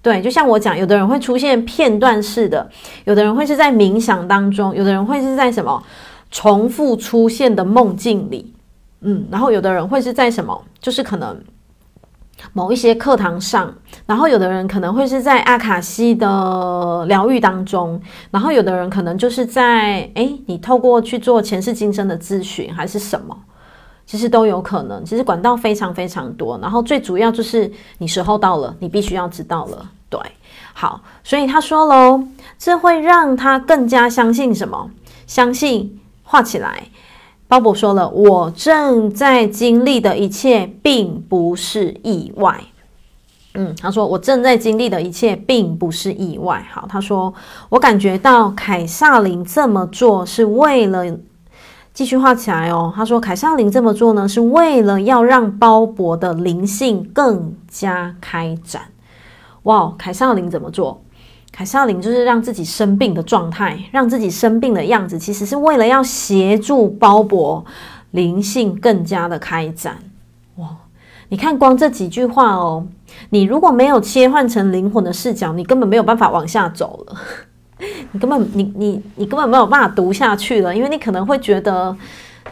对，就像我讲，有的人会出现片段式的，有的人会是在冥想当中，有的人会是在什么重复出现的梦境里，嗯，然后有的人会是在什么，就是可能。某一些课堂上，然后有的人可能会是在阿卡西的疗愈当中，然后有的人可能就是在诶，你透过去做前世今生的咨询还是什么，其实都有可能。其实管道非常非常多，然后最主要就是你时候到了，你必须要知道了。对，好，所以他说喽，这会让他更加相信什么？相信画起来。鲍勃说了：“我正在经历的一切并不是意外。”嗯，他说：“我正在经历的一切并不是意外。”好，他说：“我感觉到凯撒琳这么做是为了继续画起来哦。”他说：“凯撒琳这么做呢，是为了要让鲍勃的灵性更加开展。”哇，凯撒琳怎么做？凯萨琳就是让自己生病的状态，让自己生病的样子，其实是为了要协助鲍勃灵性更加的开展。哇，你看光这几句话哦，你如果没有切换成灵魂的视角，你根本没有办法往下走了。<laughs> 你根本你你你根本没有办法读下去了，因为你可能会觉得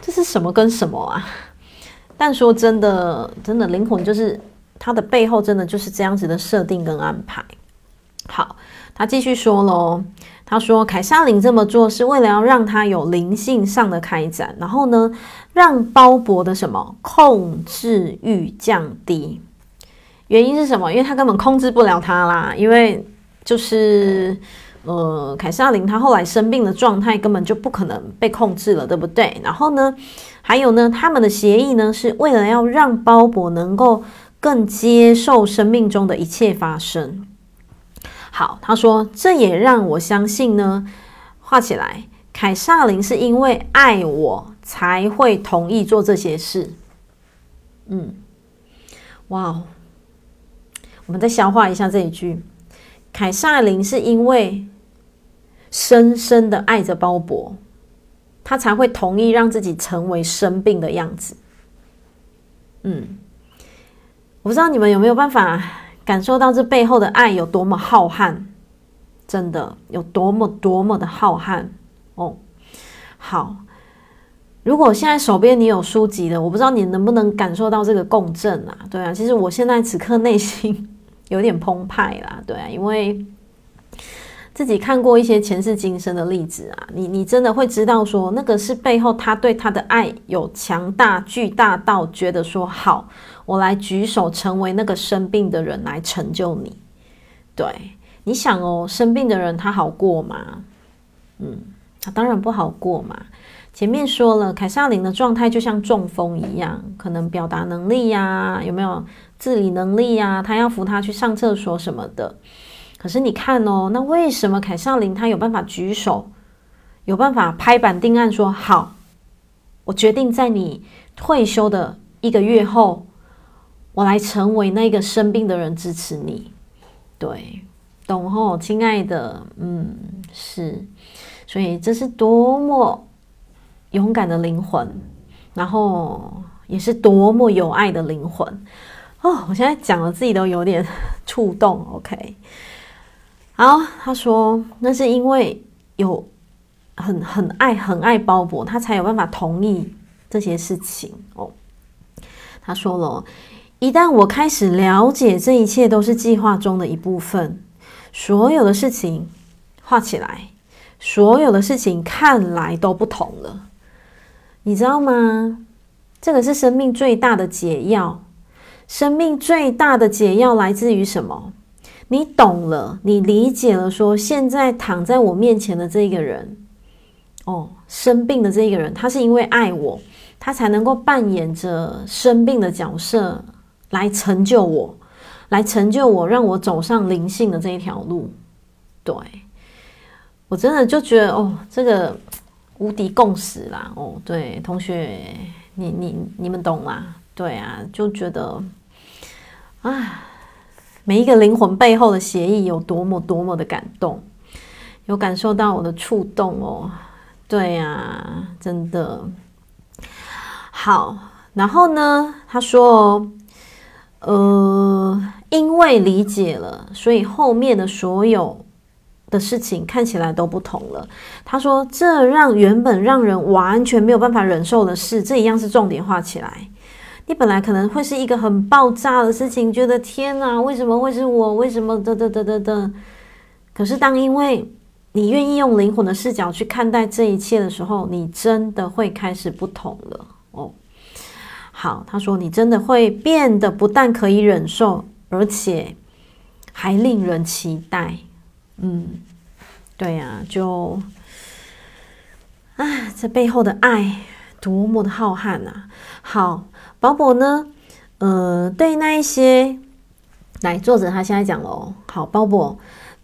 这是什么跟什么啊？但说真的，真的灵魂就是它的背后，真的就是这样子的设定跟安排。好。他继续说喽，他说凯萨琳这么做是为了要让他有灵性上的开展，然后呢，让鲍勃的什么控制欲降低。原因是什么？因为他根本控制不了他啦，因为就是呃，凯萨琳他后来生病的状态根本就不可能被控制了，对不对？然后呢，还有呢，他们的协议呢是为了要让鲍勃能够更接受生命中的一切发生。好，他说这也让我相信呢。画起来，凯撒琳是因为爱我才会同意做这些事。嗯，哇，我们再消化一下这一句：凯撒琳是因为深深的爱着鲍勃，他才会同意让自己成为生病的样子。嗯，我不知道你们有没有办法。感受到这背后的爱有多么浩瀚，真的有多么多么的浩瀚哦。好，如果现在手边你有书籍的，我不知道你能不能感受到这个共振啊？对啊，其实我现在此刻内心 <laughs> 有点澎湃啦，对啊，因为自己看过一些前世今生的例子啊，你你真的会知道说，那个是背后他对他的爱有强大巨大到觉得说好。我来举手，成为那个生病的人来成就你。对，你想哦，生病的人他好过吗？嗯，他当然不好过嘛。前面说了，凯撒琳的状态就像中风一样，可能表达能力呀，有没有自理能力呀？他要扶他去上厕所什么的。可是你看哦，那为什么凯萨琳他有办法举手，有办法拍板定案说好，我决定在你退休的一个月后。我来成为那个生病的人，支持你，对，懂吼，亲爱的，嗯，是，所以这是多么勇敢的灵魂，然后也是多么有爱的灵魂哦！我现在讲了，自己都有点 <laughs> 触动。OK，好，他说那是因为有很很爱很爱鲍勃，他才有办法同意这些事情哦。他说了。一旦我开始了解这一切都是计划中的一部分，所有的事情画起来，所有的事情看来都不同了。你知道吗？这个是生命最大的解药。生命最大的解药来自于什么？你懂了，你理解了，说现在躺在我面前的这个人，哦，生病的这个人，他是因为爱我，他才能够扮演着生病的角色。来成就我，来成就我，让我走上灵性的这一条路。对，我真的就觉得哦，这个无敌共识啦！哦，对，同学，你你你们懂吗？对啊，就觉得啊，每一个灵魂背后的协议有多么多么的感动，有感受到我的触动哦。对呀、真的。好，然后呢，他说，呃，因为理解了，所以后面的所有的事情看起来都不同了。他说，这让原本让人完全没有办法忍受的事，这一样是重点画起来。你本来可能会是一个很爆炸的事情，觉得天哪，为什么会是我？为什么的的的的的？可是当因为你愿意用灵魂的视角去看待这一切的时候，你真的会开始不同了哦。好，他说你真的会变得不但可以忍受，而且还令人期待。嗯，对呀，就啊，这背后的爱多么的浩瀚啊！好。鲍伯呢？呃，对那一些，来作者他现在讲了。好，鲍伯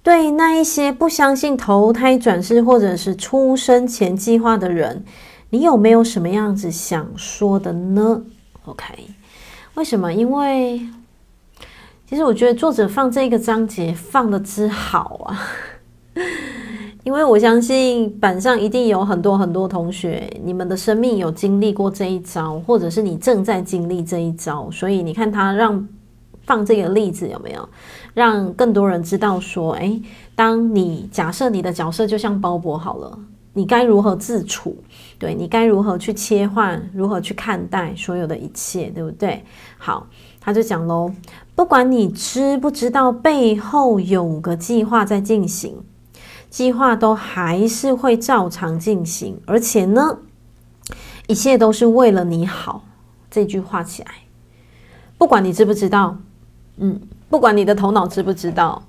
对那一些不相信投胎转世或者是出生前计划的人，你有没有什么样子想说的呢？OK，为什么？因为其实我觉得作者放这个章节放得之好啊。因为我相信板上一定有很多很多同学，你们的生命有经历过这一遭，或者是你正在经历这一遭，所以你看他让放这个例子有没有让更多人知道说，哎，当你假设你的角色就像鲍勃好了，你该如何自处？对，你该如何去切换，如何去看待所有的一切，对不对？好，他就讲喽，不管你知不知道背后有个计划在进行。计划都还是会照常进行，而且呢，一切都是为了你好。这句话起来，不管你知不知道，嗯，不管你的头脑知不知道，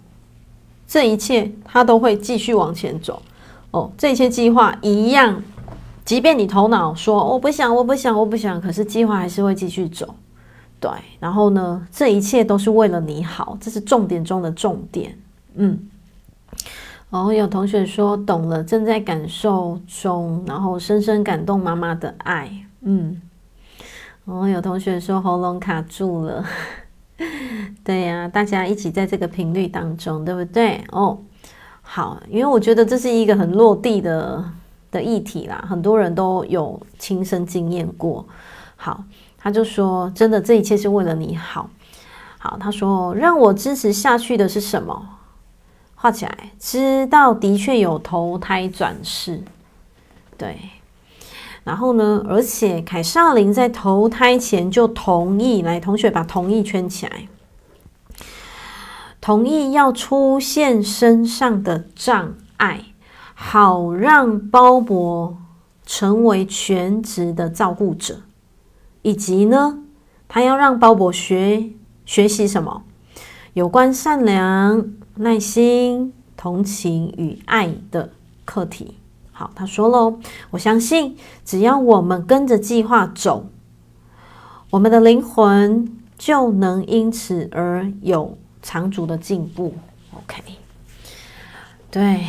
这一切它都会继续往前走。哦，这些计划一样，即便你头脑说我不想，我不想，我不想，可是计划还是会继续走。对，然后呢，这一切都是为了你好，这是重点中的重点。嗯。哦，有同学说懂了，正在感受中，然后深深感动妈妈的爱。嗯，哦，有同学说喉咙卡住了。<laughs> 对呀，大家一起在这个频率当中，对不对？哦，好，因为我觉得这是一个很落地的的议题啦，很多人都有亲身经验过。好，他就说，真的，这一切是为了你好。好，他说，让我支持下去的是什么？画起来，知道的确有投胎转世，对。然后呢，而且凯撒琳在投胎前就同意，来，同学把同意圈起来，同意要出现身上的障碍，好让鲍勃成为全职的照顾者，以及呢，他要让鲍勃学学习什么？有关善良。耐心、同情与爱的课题。好，他说喽：“我相信，只要我们跟着计划走，我们的灵魂就能因此而有长足的进步。” OK，对，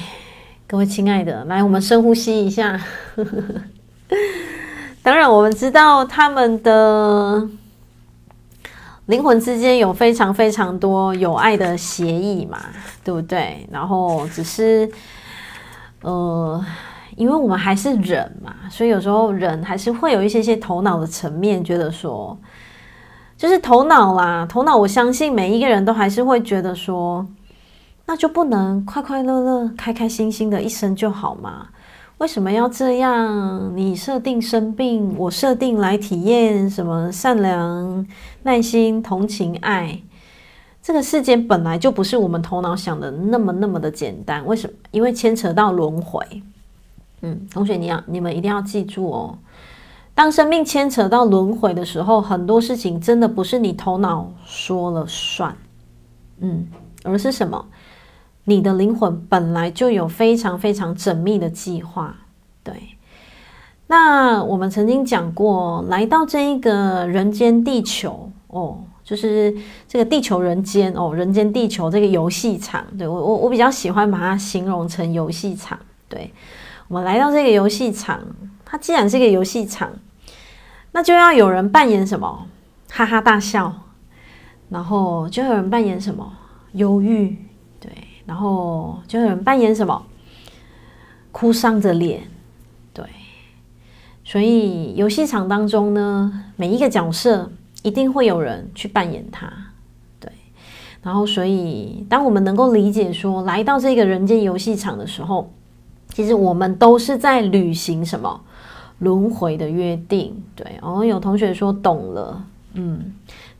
各位亲爱的，来，我们深呼吸一下。<laughs> 当然，我们知道他们的。灵魂之间有非常非常多有爱的协议嘛，对不对？然后只是，呃，因为我们还是人嘛，所以有时候人还是会有一些些头脑的层面，觉得说，就是头脑啦，头脑。我相信每一个人都还是会觉得说，那就不能快快乐乐、开开心心的一生就好吗？为什么要这样？你设定生病，我设定来体验什么善良、耐心、同情、爱。这个世间本来就不是我们头脑想的那么那么的简单。为什么？因为牵扯到轮回。嗯，同学，你要你们一定要记住哦。当生命牵扯到轮回的时候，很多事情真的不是你头脑说了算。嗯，而是什么？你的灵魂本来就有非常非常缜密的计划，对。那我们曾经讲过，来到这一个人间地球哦，就是这个地球人间哦，人间地球这个游戏场，对，我我我比较喜欢把它形容成游戏场。对，我们来到这个游戏场，它既然是个游戏场，那就要有人扮演什么？哈哈大笑，然后就有人扮演什么？忧郁。然后就有人扮演什么，哭丧着脸，对，所以游戏场当中呢，每一个角色一定会有人去扮演他，对。然后，所以当我们能够理解说，来到这个人间游戏场的时候，其实我们都是在履行什么？轮回的约定，对。哦，有同学说懂了，嗯。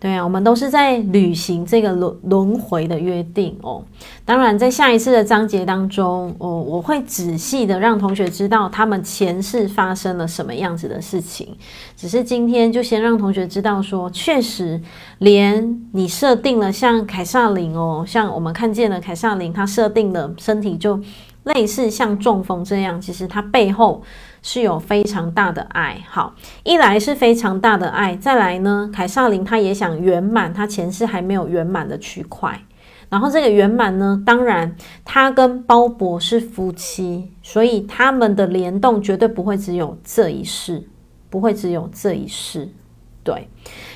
对啊，我们都是在履行这个轮轮回的约定哦。当然，在下一次的章节当中，哦，我会仔细的让同学知道他们前世发生了什么样子的事情。只是今天就先让同学知道说，确实，连你设定了像凯撒琳哦，像我们看见了凯撒琳，她设定的身体就类似像中风这样，其实他背后。是有非常大的爱，好，一来是非常大的爱，再来呢，凯撒琳她也想圆满她前世还没有圆满的区块，然后这个圆满呢，当然她跟鲍勃是夫妻，所以他们的联动绝对不会只有这一世，不会只有这一世，对，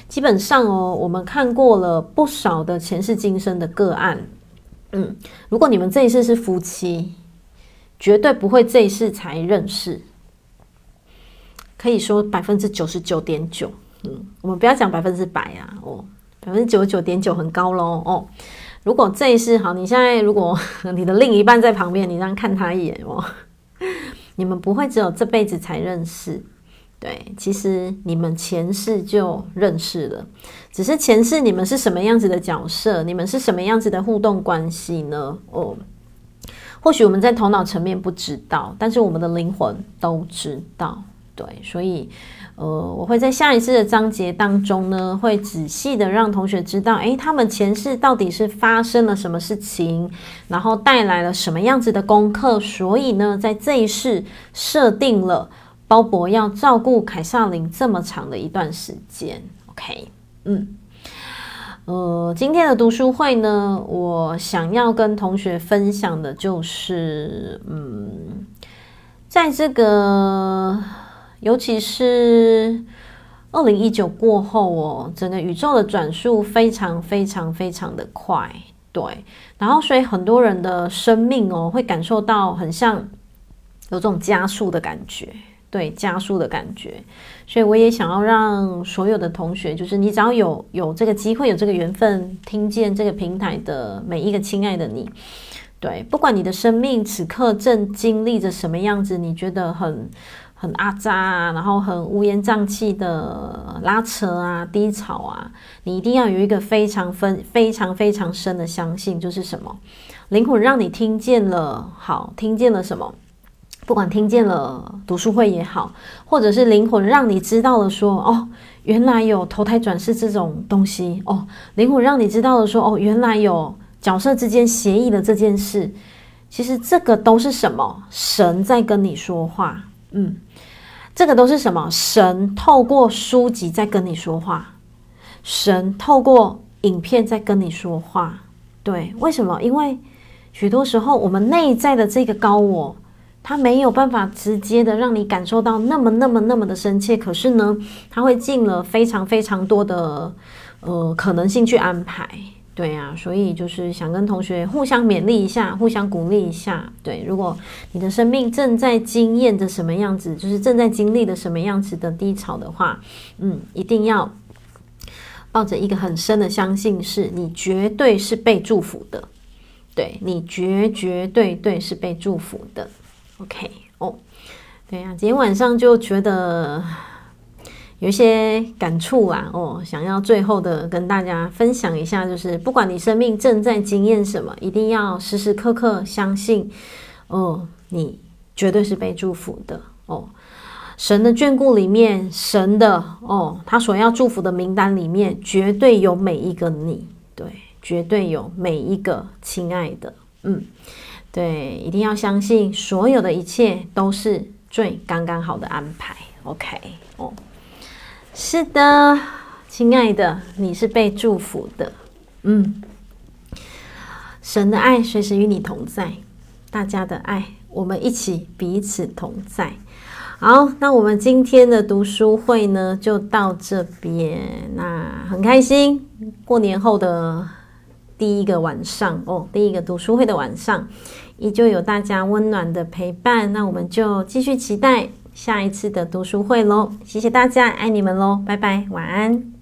基本上哦，我们看过了不少的前世今生的个案，嗯，如果你们这一世是夫妻，绝对不会这一世才认识。可以说百分之九十九点九，嗯，我们不要讲百分之百啊，哦，百分之九十九点九很高喽，哦。如果这一世好，你现在如果 <laughs> 你的另一半在旁边，你这样看他一眼哦，你们不会只有这辈子才认识，对，其实你们前世就认识了，只是前世你们是什么样子的角色，你们是什么样子的互动关系呢？哦，或许我们在头脑层面不知道，但是我们的灵魂都知道。对，所以，呃，我会在下一次的章节当中呢，会仔细的让同学知道，诶，他们前世到底是发生了什么事情，然后带来了什么样子的功课，所以呢，在这一世设定了鲍勃要照顾凯萨琳这么长的一段时间。OK，嗯，呃，今天的读书会呢，我想要跟同学分享的就是，嗯，在这个。尤其是二零一九过后哦，整个宇宙的转速非常非常非常的快，对。然后，所以很多人的生命哦，会感受到很像有种加速的感觉，对，加速的感觉。所以，我也想要让所有的同学，就是你只要有有这个机会、有这个缘分，听见这个平台的每一个亲爱的你，对，不管你的生命此刻正经历着什么样子，你觉得很。很阿杂啊，然后很乌烟瘴气的拉扯啊、低潮啊，你一定要有一个非常分、非常非常深的相信，就是什么？灵魂让你听见了，好，听见了什么？不管听见了读书会也好，或者是灵魂让你知道了说，哦，原来有投胎转世这种东西哦，灵魂让你知道了说，哦，原来有角色之间协议的这件事，其实这个都是什么？神在跟你说话。嗯，这个都是什么？神透过书籍在跟你说话，神透过影片在跟你说话。对，为什么？因为许多时候我们内在的这个高我，他没有办法直接的让你感受到那么、那么、那么的深切。可是呢，他会尽了非常、非常多的呃可能性去安排。对啊，所以就是想跟同学互相勉励一下，互相鼓励一下。对，如果你的生命正在经验着什么样子，就是正在经历的什么样子的低潮的话，嗯，一定要抱着一个很深的相信，是你绝对是被祝福的。对，你绝绝对对是被祝福的。OK，哦，对啊，今天晚上就觉得。有些感触啊，哦，想要最后的跟大家分享一下，就是不管你生命正在经验什么，一定要时时刻刻相信，哦，你绝对是被祝福的哦。神的眷顾里面，神的哦，他所要祝福的名单里面，绝对有每一个你，对，绝对有每一个亲爱的，嗯，对，一定要相信，所有的一切都是最刚刚好的安排。OK，哦。是的，亲爱的，你是被祝福的。嗯，神的爱随时与你同在，大家的爱，我们一起彼此同在。好，那我们今天的读书会呢，就到这边。那很开心，过年后的第一个晚上哦，第一个读书会的晚上，依旧有大家温暖的陪伴。那我们就继续期待。下一次的读书会喽。谢谢大家，爱你们喽，拜拜，晚安。